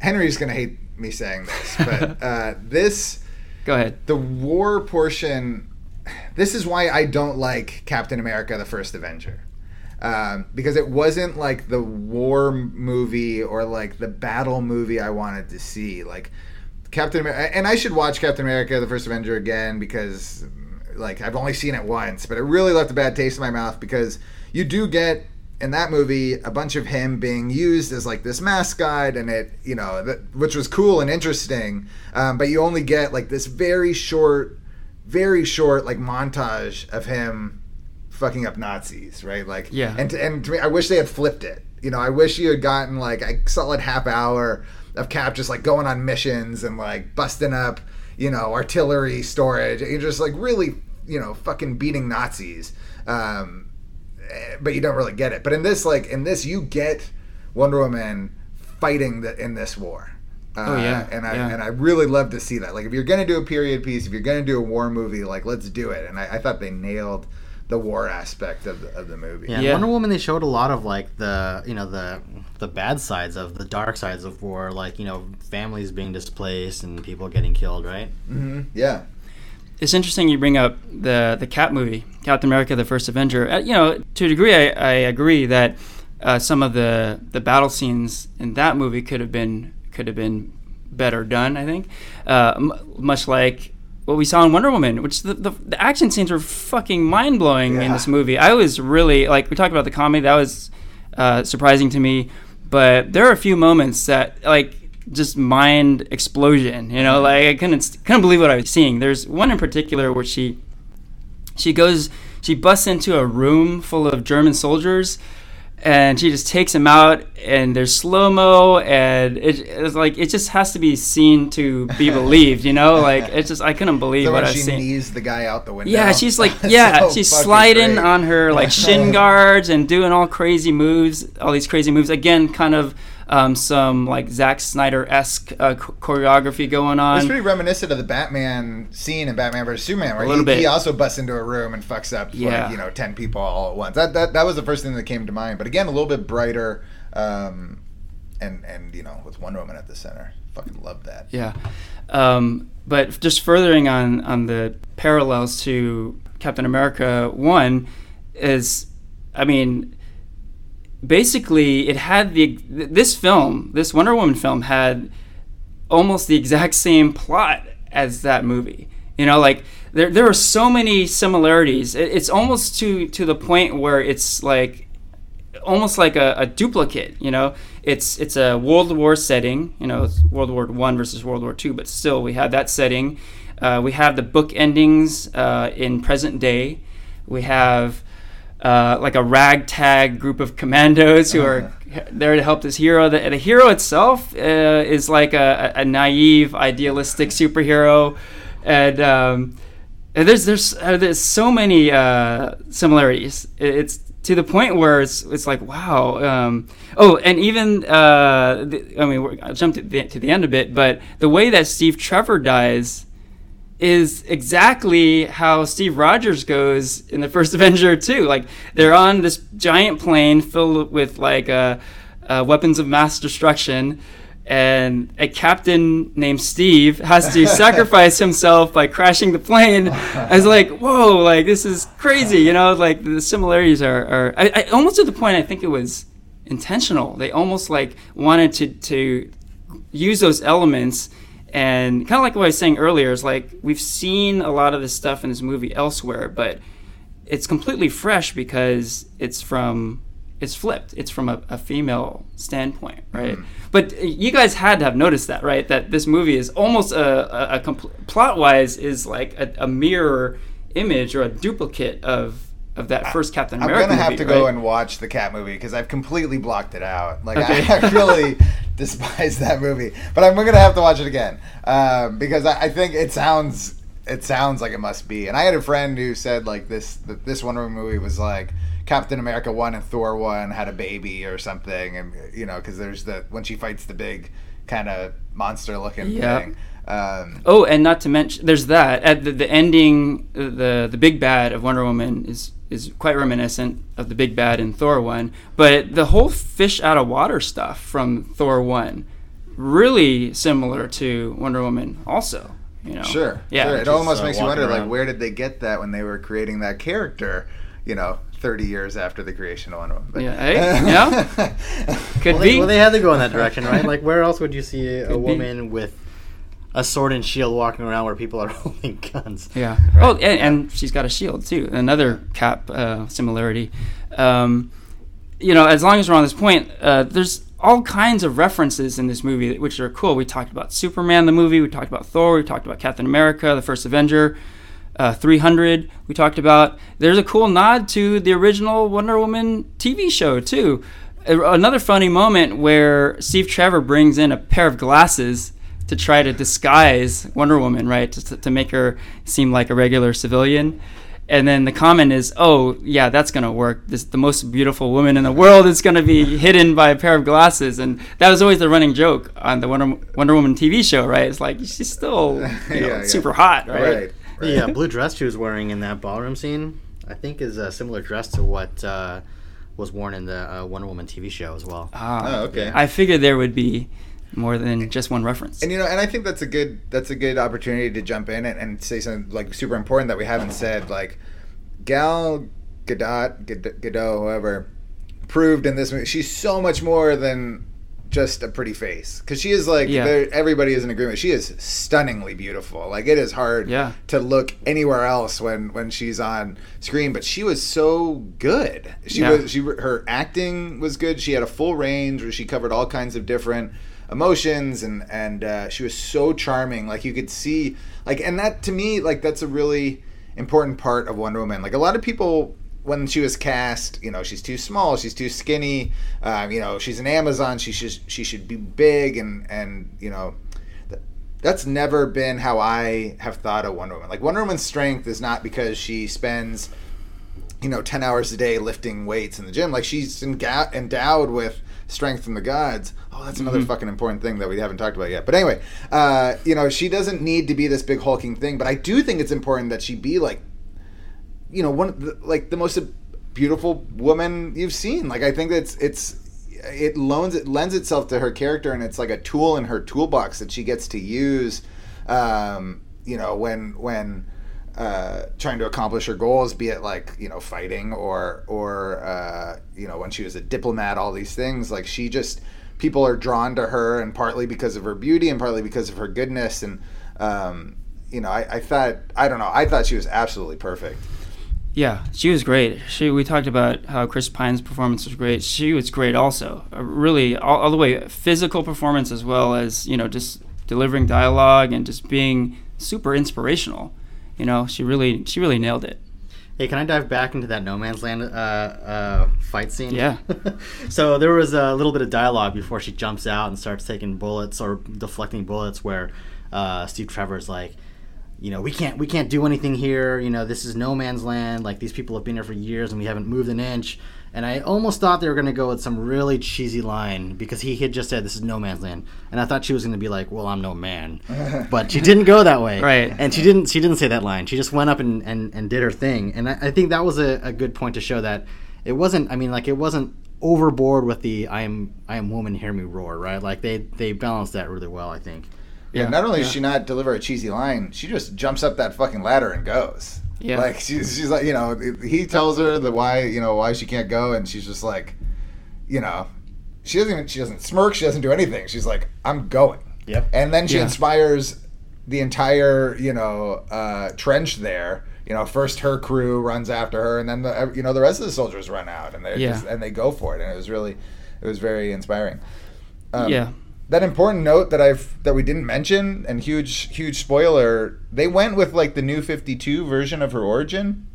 Henry's gonna hate me saying this, but uh, this Go ahead. the war portion. This is why I don't like Captain America: The First Avenger. Um, because it wasn't like the war movie or like the battle movie I wanted to see. Like Captain America, and I should watch Captain America: The First Avenger again because, like, I've only seen it once, but it really left a bad taste in my mouth because you do get in that movie a bunch of him being used as like this mascot, and it, you know, that, which was cool and interesting, um, but you only get like this very short, very short like montage of him fucking up Nazis, right? Like, Yeah. And to, and to me, I wish they had flipped it. You know, I wish you had gotten like a solid half hour of Cap just like going on missions and like busting up, you know, artillery storage. And you're just like really, you know, fucking beating Nazis. Um, eh, but you don't really get it. But in this, like in this, you get Wonder Woman fighting the, in this war. Uh, Oh, yeah, and I yeah. and I really love to see that. Like if you're gonna do a period piece, if you're gonna do a war movie, like let's do it. And I, I thought they nailed the war aspect of the, of the movie. Yeah, Yeah. Wonder Woman. They showed a lot of like the you know the the bad sides of the dark sides of war, like you know families being displaced and people getting killed, right? hmm Yeah. It's interesting you bring up the the Cap movie, Captain America: The First Avenger. Uh, you know, to a degree, I, I agree that uh, some of the the battle scenes in that movie could have been could have been better done. I think, uh, m- much like what we saw in Wonder Woman, which the, the, the action scenes were fucking mind blowing in this movie. I was really like we talked about the comedy that was uh, surprising to me, but there are a few moments that like just mind explosion. You know, like I couldn't couldn't believe what I was seeing. There's one in particular where she she goes she busts into a room full of German soldiers and she just takes him out and there's slow mo and it, it's like it just has to be seen to be believed you know like it's just I couldn't believe So what when I she seeing knees the guy out the window. yeah, she's like, yeah, so she's sliding great. on her like shin guards and doing all crazy moves, all these crazy moves. Again, kind of um, some like Zack Snyder esque uh, choreography going on. It's pretty reminiscent of the Batman scene in Batman vs Superman, where he, he also busts into a room and fucks up Yeah. like you know ten people all at once. That, that that was the first thing that came to mind. But again, a little bit brighter, um, and and you know with Wonder Woman at the center. Fucking love that. Yeah, um, but just furthering on on the parallels to Captain America one is, I mean, basically it had the this film, this Wonder Woman film had almost the exact same plot as that movie. You know, like there there are so many similarities. It, it's almost to to the point where it's like almost like a, a duplicate. You know, it's it's a World War setting. You know, World War One versus World War Two, but still we have that setting. Uh, we have the book endings uh, in present day. We have uh, like a ragtag group of commandos who are there to help this hero. The, the hero itself uh, is like a, a naive, idealistic superhero, and um, and there's there's uh, there's so many uh, similarities. It's to the point where it's it's like wow. Um, oh, and even uh, the, I mean, we're, I'll jump to the, to the end a bit, but the way that Steve Trevor dies is exactly how Steve Rogers goes in the first Avenger too. Like they're on this giant plane filled with like uh, uh, weapons of mass destruction, and a captain named Steve has to sacrifice himself by crashing the plane. I was like, whoa, like this is crazy, you know? Like the similarities are, are I, I almost to the point I think it was intentional. They almost like wanted to to use those elements and kind of like what I was saying earlier is like we've seen a lot of this stuff in this movie elsewhere, but it's completely fresh because it's from it's flipped. It's from a, a female standpoint, right? Hmm. But uh, you guys had to have noticed that, right? That this movie is almost a, a, a compl- plot wise is like a, a mirror image or a duplicate of of that first Captain America. I'm gonna have movie, to go right? and watch the cat movie because I've completely blocked it out. Like Okay. I, I really despise that movie, but I'm gonna have to watch it again um, because I, I think it sounds it sounds like it must be. And I had a friend who said like this that this Wonder Woman movie was like Captain America one and Thor one had a baby or something, and you know because there's the when she fights the big kind of monster looking Yeah. thing. Um, Oh, and not to mention, there's that. At the, the ending, the the big bad of Wonder Woman is is quite reminiscent of the big bad in Thor one. But the whole fish out of water stuff from Thor one really similar to Wonder Woman, also. You know? Sure. Yeah. Sure. It just, almost uh, makes you walking wonder, like, where did they get that when they were creating that character? You know, thirty years after the creation of Wonder Woman. But- Yeah, hey, yeah. Could Well be. they, well, they had to go in that direction, right? Like, where else would you see a, Could a be. woman with a sword and shield walking around where people are holding guns? Yeah. Oh, and, and she's got a shield too. Another cap uh, similarity. Um, you know, as long as we're on this point, uh, there's all kinds of references in this movie which are cool. We talked about Superman the movie. We talked about Thor. We talked about Captain America, the first Avenger. Uh, 300 we talked about there's a cool nod to the original wonder woman tv show too another funny moment where steve trevor brings in a pair of glasses to try to disguise Wonder Woman, right, to, to make her seem like a regular civilian. And then the comment is, "Oh, yeah, that's gonna work. This the most beautiful woman in the world is gonna be hidden by a pair of glasses." And that was always the running joke on the Wonder, Wonder Woman TV show, right? It's like she's still you know, Yeah, yeah. super hot, right? right. right. The uh, blue dress she was wearing in that ballroom scene, I think, is a similar dress to what uh, was worn in the uh, Wonder Woman TV show as well. Ah, Oh, okay. I figured there would be more than just one reference. And you know, and I think that's a good that's a good opportunity to jump in and, and say something like super important that we haven't said. Like Gal Gadot, Gadot, whoever, proved in this movie, she's so much more than just a pretty face. Because she is like, Yeah. everybody is in agreement. She is stunningly beautiful. Like it is hard Yeah. to look anywhere else when when she's on screen. But she was so good. She Yeah. was she her acting was good. She had a full range where she covered all kinds of different emotions and and uh, she was so charming. Like you could see like and that to me like that's a really important part of wonder woman. Like a lot of people when she was cast you know she's too small she's too skinny um, you know she's an amazon she should she should be big and and you know th- that's never been how i have thought of wonder woman. Like wonder woman's strength is not because she spends you know 10 hours a day lifting weights in the gym. Like she's endowed with strength from the gods. Oh that's another fucking important thing that we haven't talked about yet. But anyway uh, you know she doesn't need to be this big hulking thing but i do think it's important that she be like you know one of the, like the most beautiful woman you've seen. Like i think that's it's it loans it lends itself to her character and it's like a tool in her toolbox that she gets to use um, you know when when uh, trying to accomplish her goals, be it like you know fighting or or uh, you know when she was a diplomat, all these things. Like she just people are drawn to her, and partly because of her beauty, and partly because of her goodness. And um, you know, I, I thought I don't know, I thought she was absolutely perfect. Yeah, she was great. She we talked about how Chris Pine's performance was great. She was great also. Uh, really, all, all the way physical performance as well as you know just delivering dialogue and just being super inspirational. You know, she really she really nailed it. Hey, can I dive back into that No Man's Land uh, uh, fight scene? Yeah. so there was a little bit of dialogue before she jumps out and starts taking bullets or deflecting bullets, where uh, Steve Trevor's like, you know, we can't we can't do anything here. You know, this is No Man's Land. Like these people have been here for years and we haven't moved an inch. And I almost thought they were going to go with some really cheesy line because he had just said this is No Man's Land, and I thought she was going to be like, "Well, I'm no man," but she didn't go that way. Right. And she didn't. She didn't say that line. She just went up and, and, and did her thing. And I, I think that was a, a good point to show that it wasn't. I mean, like it wasn't overboard with the "I am I am woman, hear me roar." Right. Like they they balanced that really well. I think. Yeah, not only does she not deliver a cheesy line, she just jumps up that fucking ladder and goes. Yeah. Like she's she's like, you know, he tells her that why, you know, why she can't go and she's just like, you know, she doesn't even she doesn't smirk, she doesn't do anything. She's like, I'm going. Yep. And then she Yeah. inspires the entire, you know, uh, trench there. You know, first her crew runs after her, and then the you know the rest of the soldiers run out, and they Yeah. just, and they go for it, and it was really, it was very inspiring. Um, yeah. That important note that I've that we didn't mention and huge huge spoiler they went with like the new 52 version of her origin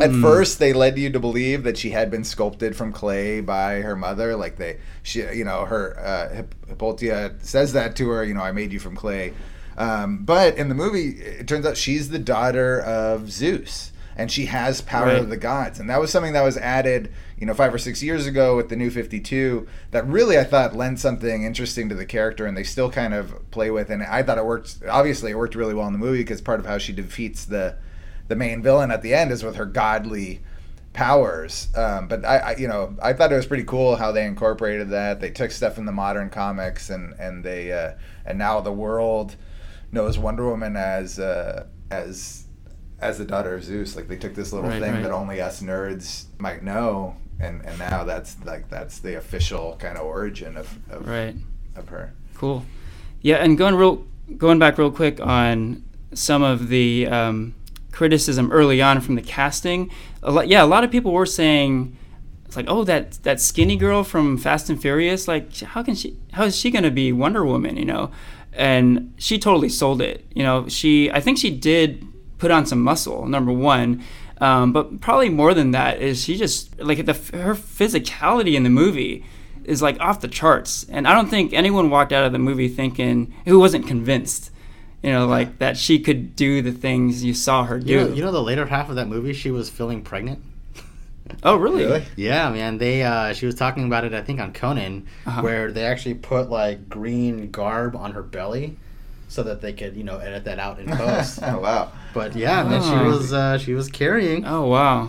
at Mm. first they led you to believe that she had been sculpted from clay by her mother like they she you know her uh, Hip- Hippolyta says that to her you know I made you from clay um, but in the movie it turns out she's the daughter of Zeus and she has power Right. of the gods and that was something that was added you know five or six years ago with the new 52 that really i thought lent something interesting to the character and they still kind of play with and i thought it worked obviously it worked really well in the movie because part of how she defeats the the main villain at the end is with her godly powers. Um, but I, I, you know, I thought it was pretty cool how they incorporated that. They took stuff from the modern comics and and they uh, and now the world knows Wonder Woman as uh, as as the daughter of Zeus. Like they took this little Right, thing right. that only us nerds might know, and and now that's like that's the official kind of origin of of, Right. of her. Cool. Yeah, and going real, going back real quick on some of the um, criticism early on from the casting. A lot, yeah, a lot of people were saying it's like, oh, that that skinny girl from Fast and Furious, like, how can she? How is she gonna be Wonder Woman? You know, and she totally sold it. You know, she, I think she did put on some muscle. Number one. Um, but probably more than that is she just like the her physicality in the movie is like off the charts. And I don't think anyone walked out of the movie thinking who wasn't convinced, you know, like that she could do the things you saw her do. You know, you know the later half of that movie, she was feeling pregnant. oh, really? Really? Yeah, man. They uh, she was talking about it, I think, on Conan, Uh-huh. where they actually put like green garb on her belly, so that they could, you know, edit that out in post. oh wow. but yeah, man, she Oh. was uh, she was carrying. Oh, wow.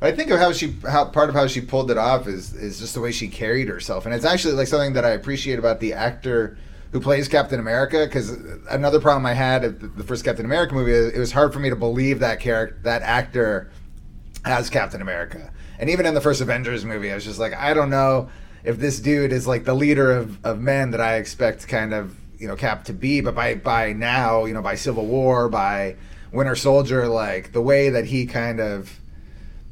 But I think of how she, how part of how she pulled it off is is just the way she carried herself, and it's actually like something that I appreciate about the actor who plays Captain America. Because another problem I had at the- the first Captain America movie, it was hard for me to believe that character, that actor, as Captain America. And even in the first Avengers movie, I was just like, I don't know if this dude is like the leader of, of men that I expect kind of you know Cap to be. But by by now, you know, by Civil War, by Winter Soldier, like the way that he kind of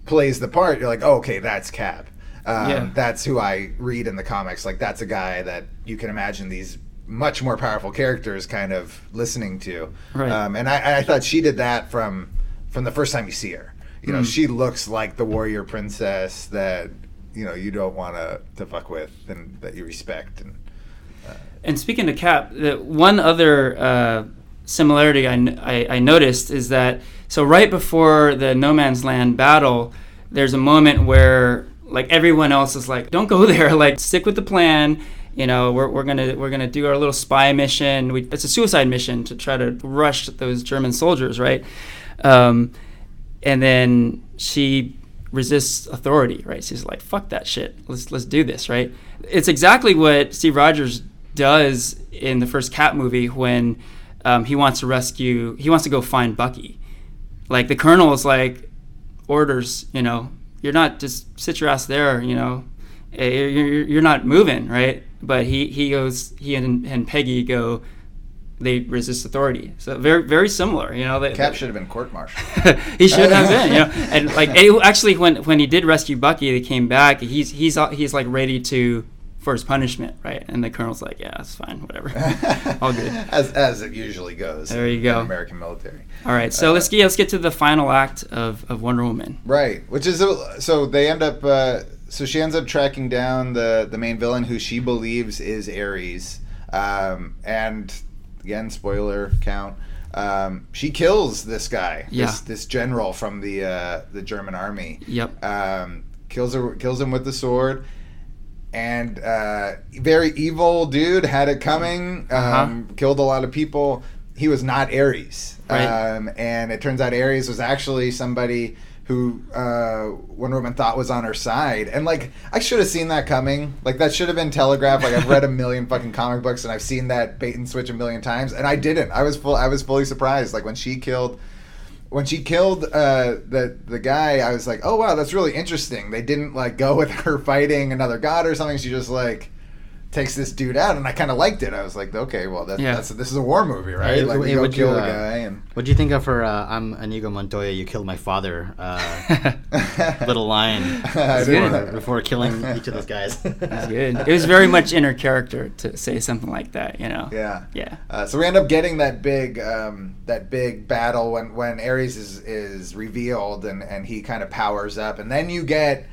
plays the part, you're like, oh, okay, that's Cap. Um, Yeah. That's who I read in the comics. Like that's a guy that you can imagine these much more powerful characters kind of listening to. Right. Um, and I, I thought she did that from from the first time you see her. You know, Mm. she looks like the warrior princess that you know you don't want to to fuck with and that you respect. And And speaking to Cap, the one other uh, similarity I, n- I- I noticed is that so right before the No Man's Land battle, there's a moment where like everyone else is like, "Don't go there. Like stick with the plan." You know, we're, we're gonna we're gonna do our little spy mission. We, it's a suicide mission to try to rush those German soldiers, right? Um, and then she resists authority, right? So he's like, "Fuck that shit. Let's let's do this," right? It's exactly what Steve Rogers does in the first Cap movie when um, he wants to rescue. He wants to go find Bucky. Like the Colonel is like, orders. You know, you're not just sit your ass there. You know, Eh, you're, you're, you're not moving, right? But he he goes. He and, and Peggy go. They resist authority. So very very similar. You know, they, Cap should have been court martialed. he should have been, you know. And like actually, when when he did rescue Bucky, they came back. He's he's he's like ready to for his punishment, right? And the colonel's like, yeah, it's fine, whatever, all good. as as it usually goes. There you in go. American military. All right, so Uh, let's get let's get to the final act of, of Wonder Woman. Right, which is so they end up. Uh, so she ends up tracking down the the main villain, who she believes is Ares, um, and again, spoiler count. Um, she kills this guy, Yeah. this this general from the uh, the German army. Yep. Um, kills her, kills him with the sword, and uh, very evil dude had it coming. Um, Uh-huh. Killed a lot of people. He was not Ares, Right. um, and it turns out Ares was actually somebody who uh, Wonder Woman thought was on her side. And like, I should have seen that coming. Like, that should have been telegraphed. Like, I've read a million fucking comic books and I've seen that bait and switch a million times, and I didn't. I was full. I was fully surprised. Like when she killed. When she killed uh, the the guy, I was like, "Oh wow, that's really interesting." They didn't like go with her fighting another god or something. She just like takes this dude out, and I kind of liked it. I was like, "Okay, well, that, Yeah. that's this is a war movie, right? Hey, like we hey, go would you, kill the uh, guy and What do you think of her? Uh, I'm Inigo Montoya. You killed my father. Uh, little line before, before killing each of those guys. Good. It was very much in her character to say something like that, you know. Yeah. Yeah. Uh, so we end up getting that big, um, that big battle when when Ares is is revealed and and he kind of powers up, and then you get,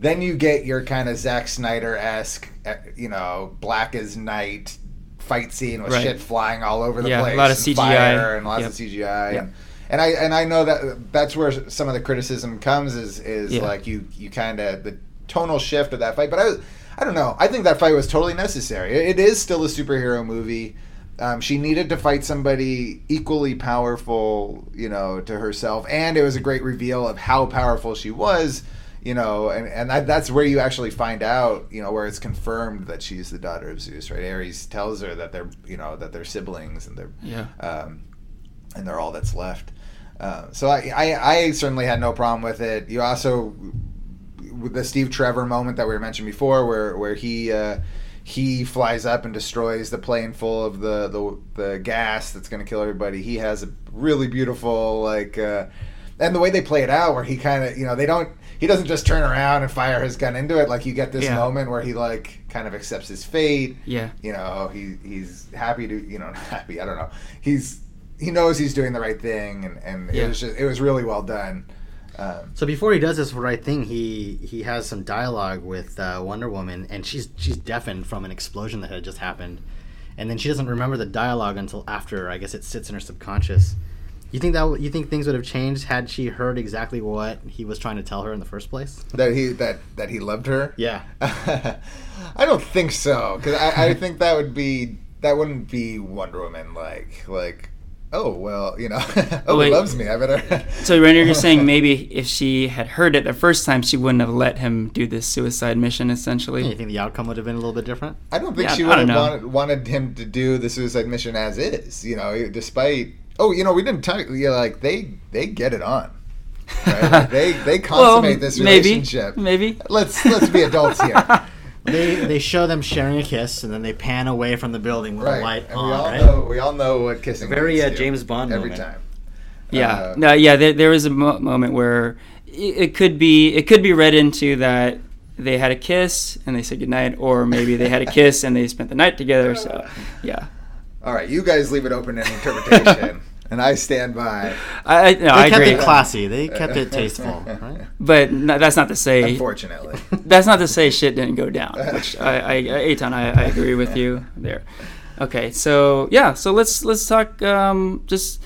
then you get your kind of Zack Snyder esque, you know, black as night fight scene with Right. shit flying all over the place. Yeah, a lot of and CGI. fire and lots Yep. of CGI. Yep. And, and I and I know that that's where some of the criticism comes is is Yeah. like you you kind of the tonal shift of that fight, but I was I don't know. I think that fight was totally necessary. It, it is still a superhero movie. Um, she needed to fight somebody equally powerful, you know, to herself, and it was a great reveal of how powerful she was, you know, and and that, that's where you actually find out, you know, where it's confirmed that she's the daughter of Zeus, right? Ares tells her that they're, you know, that they're siblings and they're, Yeah. um, and they're all that's left. Uh, so I, I, I certainly had no problem with it. You also, with the Steve Trevor moment that we were mentioned before, where where he. Uh, he flies up and destroys the plane full of the the, the gas that's going to kill everybody. He has a really beautiful like, uh, and the way they play it out, where he kind of you know they don't he doesn't just turn around and fire his gun into it. Like you get this Yeah. moment where he like kind of accepts his fate. Yeah. You know he he's happy to you know happy I don't know he's he knows he's doing the right thing and and Yeah. it was just it was really well done. Um, So before he does this right thing, he he has some dialogue with uh, Wonder Woman, and she's she's deafened from an explosion that had just happened, and then she doesn't remember the dialogue until after. I guess it sits in her subconscious. You think that w- you think things would have changed had she heard exactly what he was trying to tell her in the first place? that he that that he loved her. Yeah. I don't think so because I, I think that would be that wouldn't be Wonder Woman like like oh well you know oh Wait. he loves me I better So Ranier, you're saying maybe if she had heard it the first time, she wouldn't have let him do this suicide mission. Essentially, you think the outcome would have been a little bit different? I don't think Yeah, she would have wanted, wanted him to do the suicide mission as is you know despite oh you know we didn't talk yeah like they they get it on right? Like, they they consummate this relationship maybe. let's let's be adults here They they show them sharing a kiss, and then they pan away from the building with right the light and on. we all right? know we all know what kissing Very, uh, James Bond every moment. time Yeah, Uh, no, yeah. There, there was a mo- moment where it, it could be it could be read into that they had a kiss and they said goodnight, or maybe they had a kiss and they spent the night together. So, yeah, all right you guys leave it open to interpretation and I stand by I I, no, They I kept agree, it classy. They kept it tasteful. Right? but no, that's not to say unfortunately. that's not to say shit didn't go down. Which I, I, Eitan, I, I agree with you there. Okay, so yeah, so let's let's talk um, just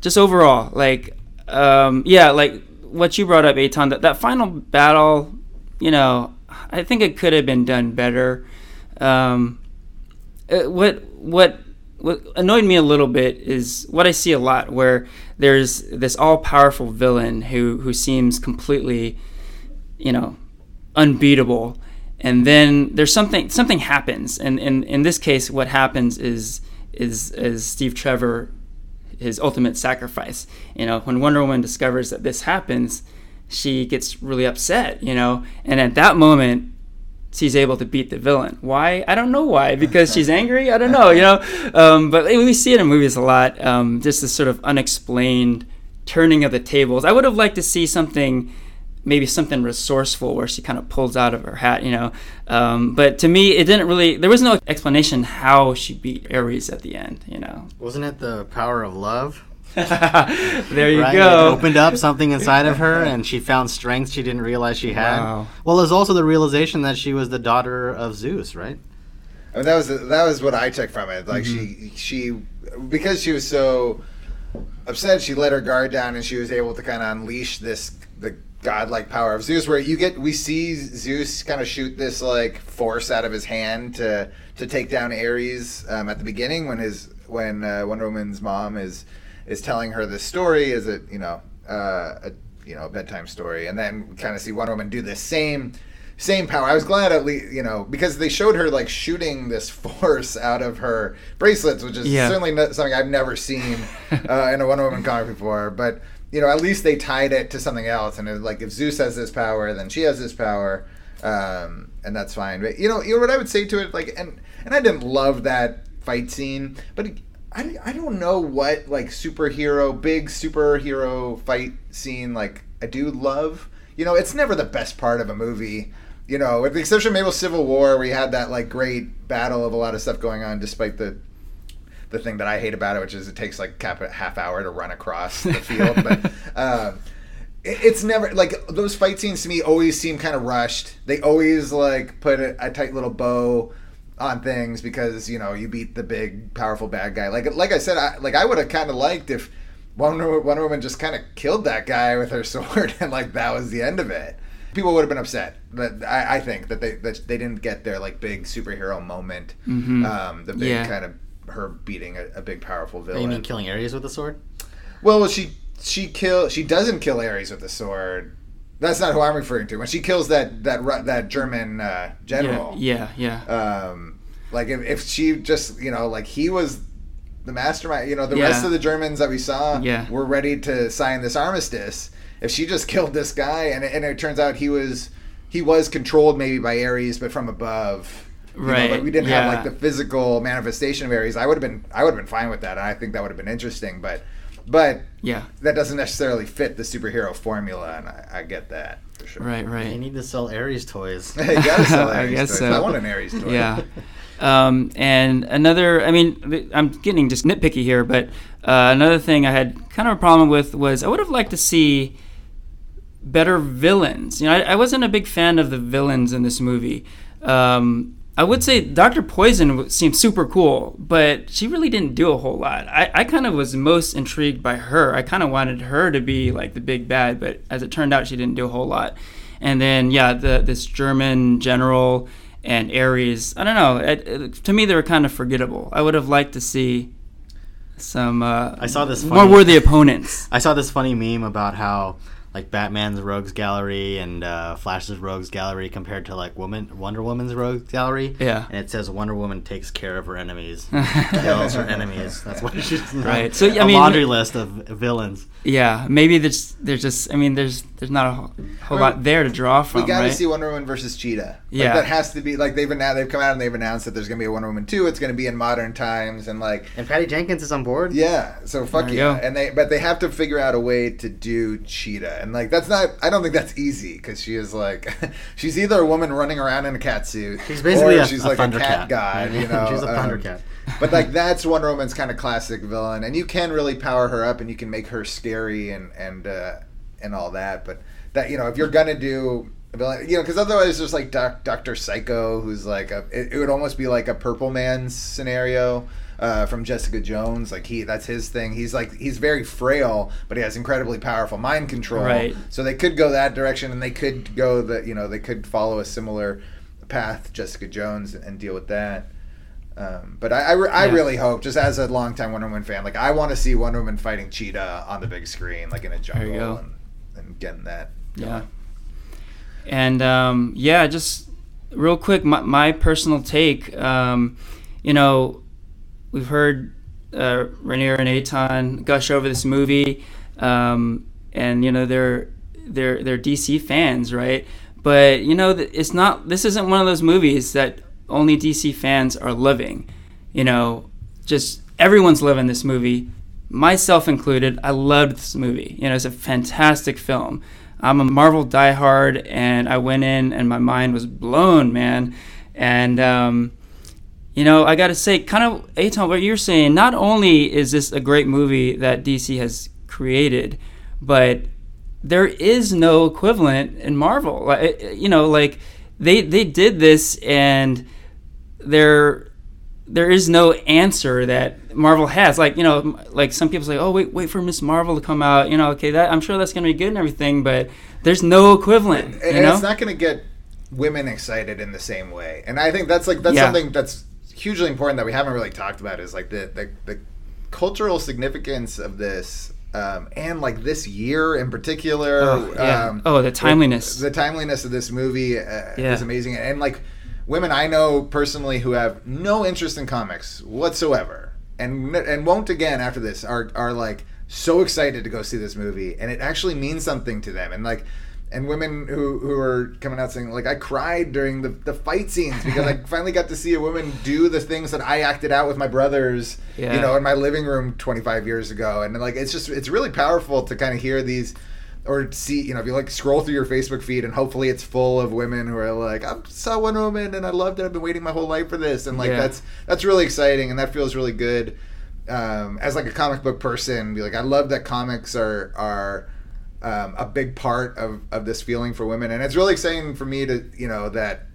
just overall, like um, yeah, like what you brought up, Eitan, that that final battle, you know, I think it could have been done better. Um, uh, what what what annoyed me a little bit is what I see a lot, where there's this all-powerful villain who who seems completely, you know, unbeatable, and then there's something something happens, and in in this case, what happens is is is Steve Trevor, his ultimate sacrifice. You know, when Wonder Woman discovers that this happens, she gets really upset. You know, and at that moment, she's able to beat the villain. Why? I don't know why. Because she's angry? I don't know. You know, um, but we see it in movies a lot. Um, just this sort of unexplained turning of the tables. I would have liked to see something. Maybe something resourceful where she kind of pulls out of her hat, you know. Um, but to me, it didn't really. There was no explanation how she beat Ares at the end, you know. Wasn't it the power of love? there you right? go. It opened up something inside of her, and she found strength she didn't realize she had. Wow. Well, there's also the realization that she was the daughter of Zeus, right? I mean, that was that was what I took from it. Like Mm-hmm. she she because she was so upset, she let her guard down, and she was able to kind of unleash this the godlike power of Zeus. Where you get we see Zeus kind of shoot this like force out of his hand to to take down Ares um, at the beginning when his when uh, Wonder Woman's mom is is telling her this story is it you know uh, a you know a bedtime story, and then kind of see Wonder Woman do the same same power. I was glad at least you know because they showed her like shooting this force out of her bracelets, which is Yeah. certainly not something I've never seen uh, in a Wonder Woman comic before. But you know, at least they tied it to something else, and it, like if Zeus has this power, then she has this power, um, and that's fine. But you know, you know what I would say to it, like, and and I didn't love that fight scene, but. I, I don't know what like superhero big superhero fight scene like I do love. You know, it's never the best part of a movie. You know, with the exception of maybe Civil War, you had that like great battle of a lot of stuff going on, despite the the thing that I hate about it, which is it takes like half hour to run across the field. but um, it, it's never like those fight scenes to me always seem kind of rushed. They always like put a, a tight little bow on things because you know you beat the big powerful bad guy. Like like I said, I, like I would have kind of liked if Wonder, Wonder Woman just kind of killed that guy with her sword and like that was the end of it. People would have been upset, but I, I think that they that they didn't get their like big superhero moment. Mhm. Um, the big Yeah. kind of her beating a, a big powerful villain. You villain. mean killing Ares with a sword? Well, she she kill she doesn't kill Ares with the sword. That's not who I'm referring to. When she kills that that that German uh, general, Yeah, yeah, yeah. um, like if, if she just you know like he was the mastermind you know the Yeah. rest of the germans that we saw Yeah. were ready to sign this armistice if she just killed this guy and it, and it turns out he was he was controlled maybe by ares but from above you know, Right, like we didn't yeah. have like the physical manifestation of ares i would have been i would have been fine with that and i think that would have been interesting but but yeah. that doesn't necessarily fit the superhero formula and i, I get that for sure Right, They right. need to sell Ares toys. you gotta sell I guess toys. so. i want an ares toy Yeah. Um, and another, I mean, I'm getting just nitpicky here, but uh, another thing I had kind of a problem with was I would have liked to see better villains. You know, I, I wasn't a big fan of the villains in this movie. Um, I would say Dr. Poison seemed super cool, but she really didn't do a whole lot. I, I kind of was most intrigued by her. I kind of wanted her to be like the big bad, but as it turned out, she didn't do a whole lot. And then, yeah, the this German general and Ares. I don't know. It, it, to me, they were kind of forgettable. I would have liked to see some uh, I saw this more worthy opponents. I saw this funny meme about how like Batman's Rogues Gallery and uh, Flash's Rogues Gallery compared to like Woman Wonder Woman's Rogues Gallery. Yeah. and it says Wonder Woman takes care of her enemies, kills her enemies. That's what she's Right. So, I a mean- laundry list of villains. Yeah, maybe there's there's just I mean there's there's not a whole, whole lot there to draw from, We got to right? see Wonder Woman versus Cheetah. Like, Yeah. that has to be like they've announced, they've come out and they've announced that there's gonna be a Wonder Woman two. It's gonna be in modern times and like And Patty Jenkins is on board. yeah. So fuck There you yeah. go. And they but they have to figure out a way to do Cheetah and like that's not. I don't think that's easy because she is like she's either a woman running around in a cat suit. She's basically or a, she's a like a Thundercat. cat god. You know, she's a um, Thundercat. but like that's Wonder Woman's kind of classic villain, and you can really power her up, and you can make her scary and and uh, and all that. But that you know, if you're gonna do a villain, you know, because otherwise there's like Doc, Doctor Psycho, who's like a it, it would almost be like a Purple Man scenario. Uh, from Jessica Jones, like he, that's his thing. He's like he's very frail, but he has incredibly powerful mind control. Right. So they could go that direction, and they could go the you know they could follow a similar path, Jessica Jones, and deal with that. Um, but I, I, re- I Yeah. really hope, just as a longtime Wonder Woman fan, like I want to see Wonder Woman fighting Cheetah on the big screen, like in a jungle, and, and getting that. Yeah. And um, yeah, just real quick, my, my personal take. Um, you know, we've heard uh, Ranier and Eitan gush over this movie, um, and you know they're they're they're DC fans, right? But you know, it's not. This isn't one of those movies that only DC fans are loving. You know, just everyone's loving this movie, myself included. I loved this movie. You know, it's a fantastic film. I'm a Marvel diehard, and I went in and my mind was blown, man. And um, you know, I got to say, kind of, Eitan, what you're saying. Not only is this a great movie that DC has created, but there is no equivalent in Marvel. Like, eh, You know, like they they did this, and there there is no answer that Marvel has. Like you know, like some people say, oh wait wait for Miss Marvel to come out. You know, okay, that I'm sure that's gonna be good and everything, but there's no equivalent. And you know, it's not going to get women excited in the same way. And I think that's like that's Yeah. something that's hugely important that we haven't really talked about is like the the, the cultural significance of this. Um, and like this year in particular, Oh, yeah. um, Oh, the timeliness. the timeliness of this movie uh, Yeah. is amazing, and like women I know personally who have no interest in comics whatsoever, and and won't again after this are are like so excited to go see this movie, and it actually means something to them, and like. And women who, who are coming out saying like I cried during the, the fight scenes because I finally got to see a woman do the things that I acted out with my brothers, Yeah. you know, in my living room 25 years ago, and like it's just it's really powerful to kind of hear these or see, you know, if you like scroll through your Facebook feed and hopefully it's full of women who are like, I saw one Woman and I loved it. I've been waiting my whole life for this, and like Yeah. that's that's really exciting and that feels really good. Um, as like a comic book person, be like, I love that comics are are um, a big part of of this feeling for women, and it's really exciting for me to you know that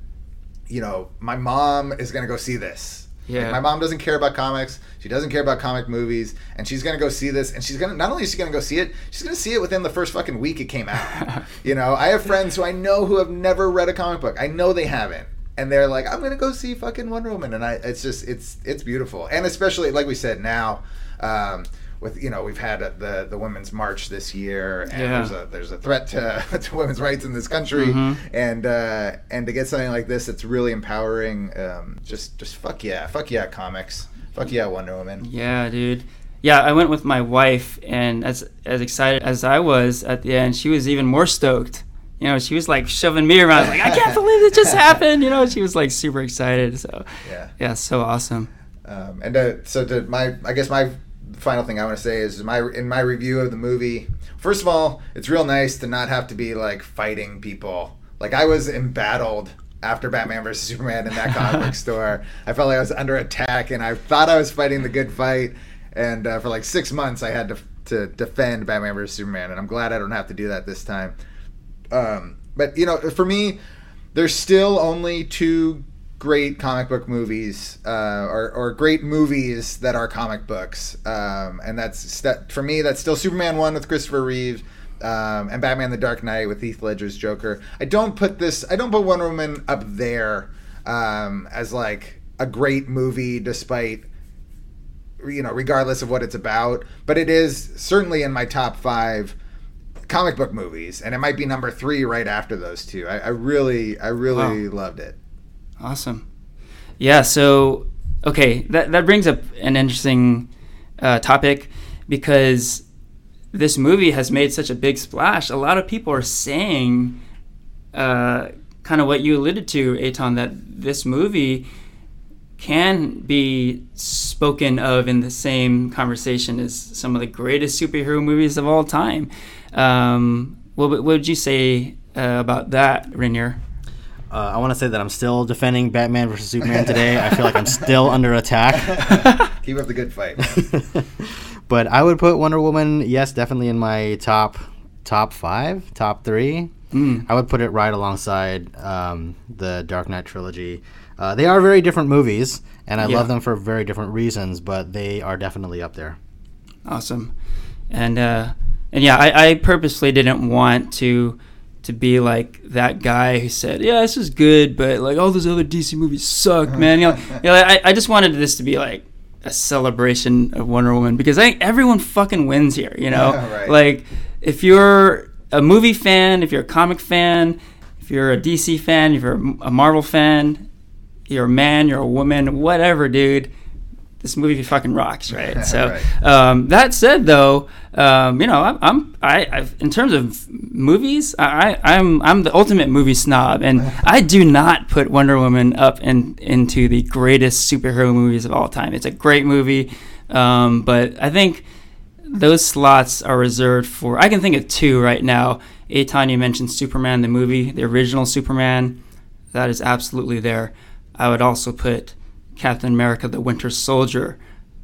you know my mom is gonna go see this. Yeah. Like, my mom doesn't care about comics. She doesn't care about comic movies, and she's gonna go see this. And she's gonna not only is she gonna go see it, she's gonna see it within the first fucking week it came out. you know, I have friends who I know who have never read a comic book. I know they haven't, and they're like, I'm gonna go see fucking Wonder Woman, and I it's just it's it's beautiful, and especially like we said now. Um, with you know we've had the the women's march this year, and Yeah. there's a there's a threat to, to women's rights in this country, Mhm. and uh, and to get something like this, it's really empowering. Um, just just fuck yeah, fuck yeah, comics, fuck yeah, Wonder Woman. Yeah, dude. Yeah, I went with my wife, and as as excited as I was at the end, she was even more stoked. You know, she was like shoving me around, like I can't believe it just happened. You know, she was like super excited. So Yeah. yeah, so awesome. Um, and uh, so to my, I guess my final thing I want to say is my in my review of the movie. First of all, it's real nice to not have to be like fighting people. Like I was embattled after Batman vs Superman in that comic book store. I felt like I was under attack, and I thought I was fighting the good fight. And uh, for like six months, I had to to defend Batman vs Superman, and I'm glad I don't have to do that this time. Um, but you know, for me, there's still only two great comic book movies, uh, or, or great movies that are comic books, um, and that's that for me. That's still Superman one with Christopher Reeve. Um, and Batman: The Dark Knight with Heath Ledger's Joker. I don't put this. I don't put Wonder Woman up there um, as like a great movie, despite you know, regardless of what it's about. But it is certainly in my top five comic book movies, and it might be number three right after those two. I, I really, I really loved it. Awesome. Yeah. So okay, that that brings up an interesting uh, topic because this movie has made such a big splash. A lot of people are saying, uh, kind of what you alluded to, Eitan, that this movie can be spoken of in the same conversation as some of the greatest superhero movies of all time. Um, what, what would you say uh, about that, Ranier? Uh, I want to say that I'm still defending Batman versus Superman today. I feel like I'm still under attack. Keep up the good fight. but I would put Wonder Woman, yes, definitely in my top top five, top three. Mm. I would put it right alongside um, the Dark Knight trilogy. Uh, they are very different movies, and I Yeah. love them for very different reasons, but they are definitely up there. Awesome, and uh, and yeah, I, I purposely didn't want to to be like that guy who said, "Yeah, this is good," but like all those other DC movies suck, uh-huh. man. You know, you know, I, I just wanted this to be like a celebration of Wonder Woman because I think everyone fucking wins here. You know, Right. like if you're a movie fan, if you're a comic fan, if you're a DC fan, if you're a Marvel fan, you're a man, you're a woman, whatever, dude. This movie fucking rocks, right? So, Right. um, that said, though, um, you know, I'm, I'm I, I, in terms of movies, I, I'm, I'm the ultimate movie snob, and I do not put Wonder Woman up in, into the greatest superhero movies of all time. It's a great movie, um, but I think those slots are reserved for. I can think of two right now. Eitan, you mentioned Superman the movie, the original Superman. That is absolutely there. I would also put Captain America: The Winter Soldier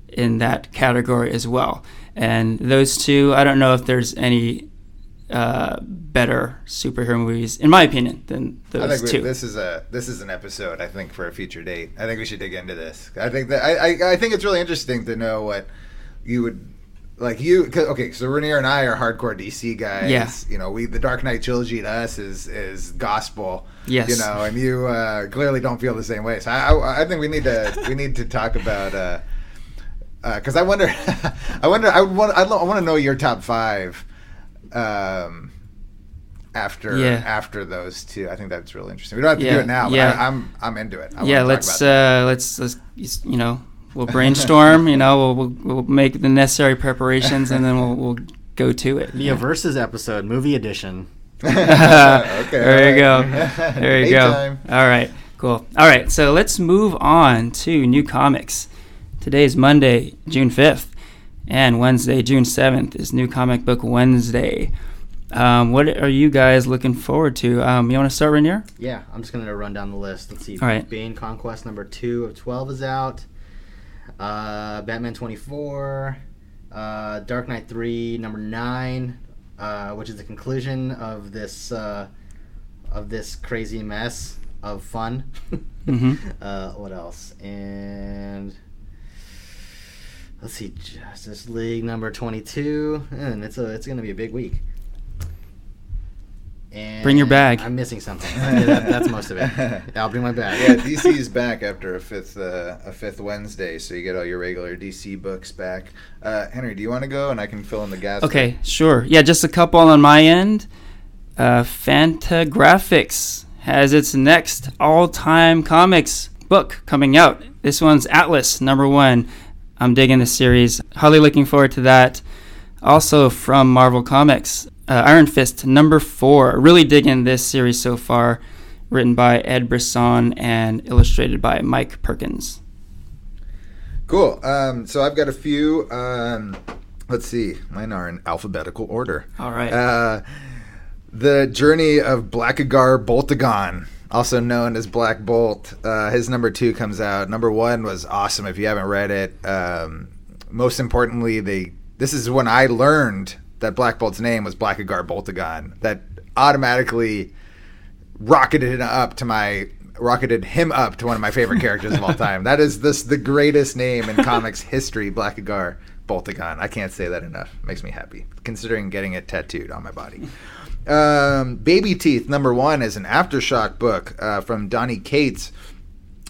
in that category as well. And those two, I don't know if there's any uh, better superhero movies, in my opinion, than those we, two. this is a this is an episode. I think for a future date. I think we should dig into this. I think that I, I, I think it's really interesting to know what you would like. You 'cause- okay? So Ranier and I are hardcore DC guys. Yeah. You know, we the Dark Knight trilogy to us is is gospel. Yes. You know, and you uh, clearly don't feel the same way. So I, I, I think we need to we need to talk about. Uh, because I wonder, I wonder, I would want, I want to know your top five, um, after Yeah. after those two. I think that's really interesting. We don't have to do it now, but yeah. I, I'm I'm into it. I yeah, let's about uh, let's let's you know we'll brainstorm. you know, we'll, we'll we'll make the necessary preparations, and then we'll we'll go to it. The versus episode, movie edition. okay, there you all go. There you go. time. All right, cool. All right, so let's move on to new comics. Today is Monday, June 5th, and Wednesday, June 7th is New Comic Book Wednesday. Um, what are you guys looking forward to? Um, you want to start, Ranier? Yeah, I'm just gonna run down the list. Let's see. All right. Bane Conquest number two of twelve is out. Uh, Batman 24. Uh, Dark Knight 3 number nine, uh, which is the conclusion of this uh, of this crazy mess of fun. Uh, what else? And let's see, Justice League number 22, and it's a it's gonna be a big week. And Bring your bag. I'm missing something. That, that's most of it. Yeah, I'll bring my bag. Yeah, DC's back after a fifth uh, a fifth Wednesday, so you get all your regular DC books back. Uh, Henry, do you want to go and I can fill in the gaps? Okay, sure. Yeah, just a couple on my end. Uh, Fantagraphics has its next all-time comics book coming out. This one's Atlas number one. I'm digging the series. Highly looking forward to that. Also from Marvel Comics, uh, Iron Fist number four. Really digging this series so far. Written by Ed Brisson and illustrated by Mike Perkins. Cool. Um, so I've got a few. Um, let's see. Mine are in alphabetical order. All right. Uh, the Journey of Blackagar Boltagon, also known as Black Bolt. Uh, his number two comes out. Number one was awesome. If you haven't read it, um, most importantly, they this is when I learned that Black Bolt's name was Blackagar Boltagon. That automatically rocketed up to my rocketed him up to one of my favorite characters of all time. That is this the greatest name in comics history, Blackagar Boltagon. I can't say that enough. Makes me happy considering getting it tattooed on my body. Um, Baby Teeth number one is an aftershock book uh, from Donny Cates.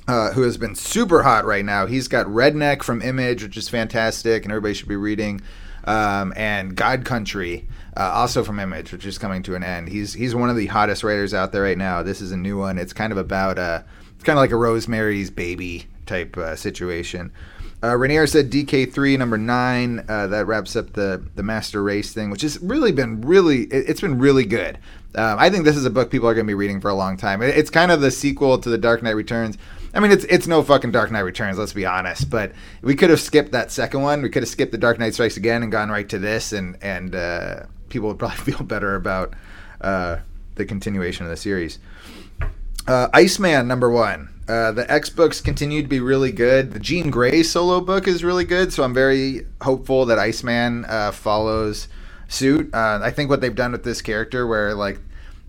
Uh, who has been super hot right now? He's got Redneck from Image, which is fantastic, and everybody should be reading. Um, and God Country, uh, also from Image, which is coming to an end. He's he's one of the hottest writers out there right now. This is a new one. It's kind of about uh, it's kind of like a Rosemary's Baby type uh, situation. Uh, Ranier said DK3 number nine. Uh, that wraps up the the Master Race thing, which has really been really it, has been really good. Um, I think this is a book people are going to be reading for a long time. It, it's kind of the sequel to the Dark Knight Returns. I mean, it's it's no fucking Dark Knight Returns. Let's be honest. But we could have skipped that second one. We could have skipped the Dark Knight Strikes Again and gone right to this, and and uh, people would probably feel better about uh, the continuation of the series. Uh, Iceman number one. Uh, the X books continue to be really good. The Jean Grey solo book is really good, so I'm very hopeful that Iceman uh, follows suit. Uh, I think what they've done with this character, where like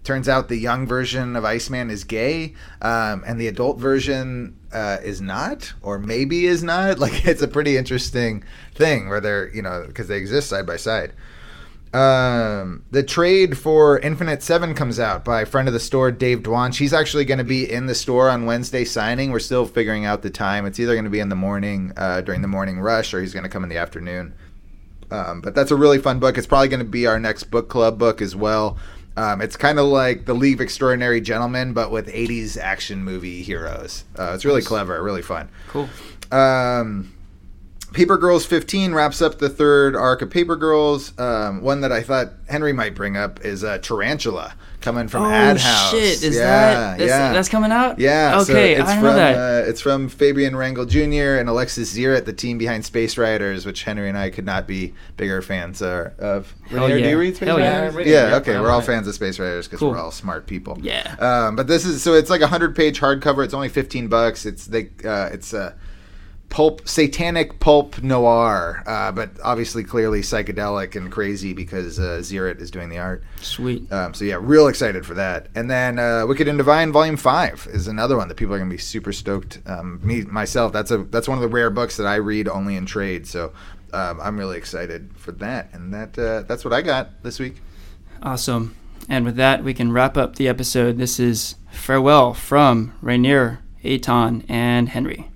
turns out the young version of Iceman is gay, um, and the adult version uh, is not, or maybe is not. Like it's a pretty interesting thing where they're you know because they exist side by side. Um, the trade for Infinite Seven comes out by a friend of the store, Dave Dwonch. He's actually going to be in the store on Wednesday signing. We're still figuring out the time. It's either going to be in the morning uh, during the morning rush, or he's going to come in the afternoon. Um, but that's a really fun book. It's probably going to be our next book club book as well. Um, it's kind of like the League of Extraordinary Gentlemen, but with 80s action movie heroes. Uh, it's really clever, really fun. Cool. Um, Paper Girls 15 wraps up the third arc of Paper Girls. Um, one that I thought Henry might bring up is uh, Tarantula coming from oh Ad House. shit! Is yeah, that that's, yeah. that's coming out? Yeah. so Okay, it's I from, know that. Uh, it's from Fabian Rangel Jr. and Alexis Ziritt, the team behind Space Riders, which Henry and I could not be bigger fans uh, of. Hell Ranier, Do yeah. you read Space Hell yeah. Riders? I Yeah. yeah, Okay. We're all fans of Space Riders because Cool. we're all smart people. Yeah. Um, but this is so it's like a hundred page hardcover. It's only fifteen bucks. It's they uh, it's a pulp satanic pulp noir, uh, but obviously clearly psychedelic and crazy because uh, is doing the art. Sweet. Um, so yeah, real excited for that. And then uh, Wicked and Divine Volume Five is another one that people are gonna be super stoked. Um, me myself, that's a that's one of the rare books that I read only in trade. So um, I'm really excited for that. And that uh, that's what I got this week. Awesome. And with that, we can wrap up the episode. This is farewell from Ranier, Eitan, and Henry.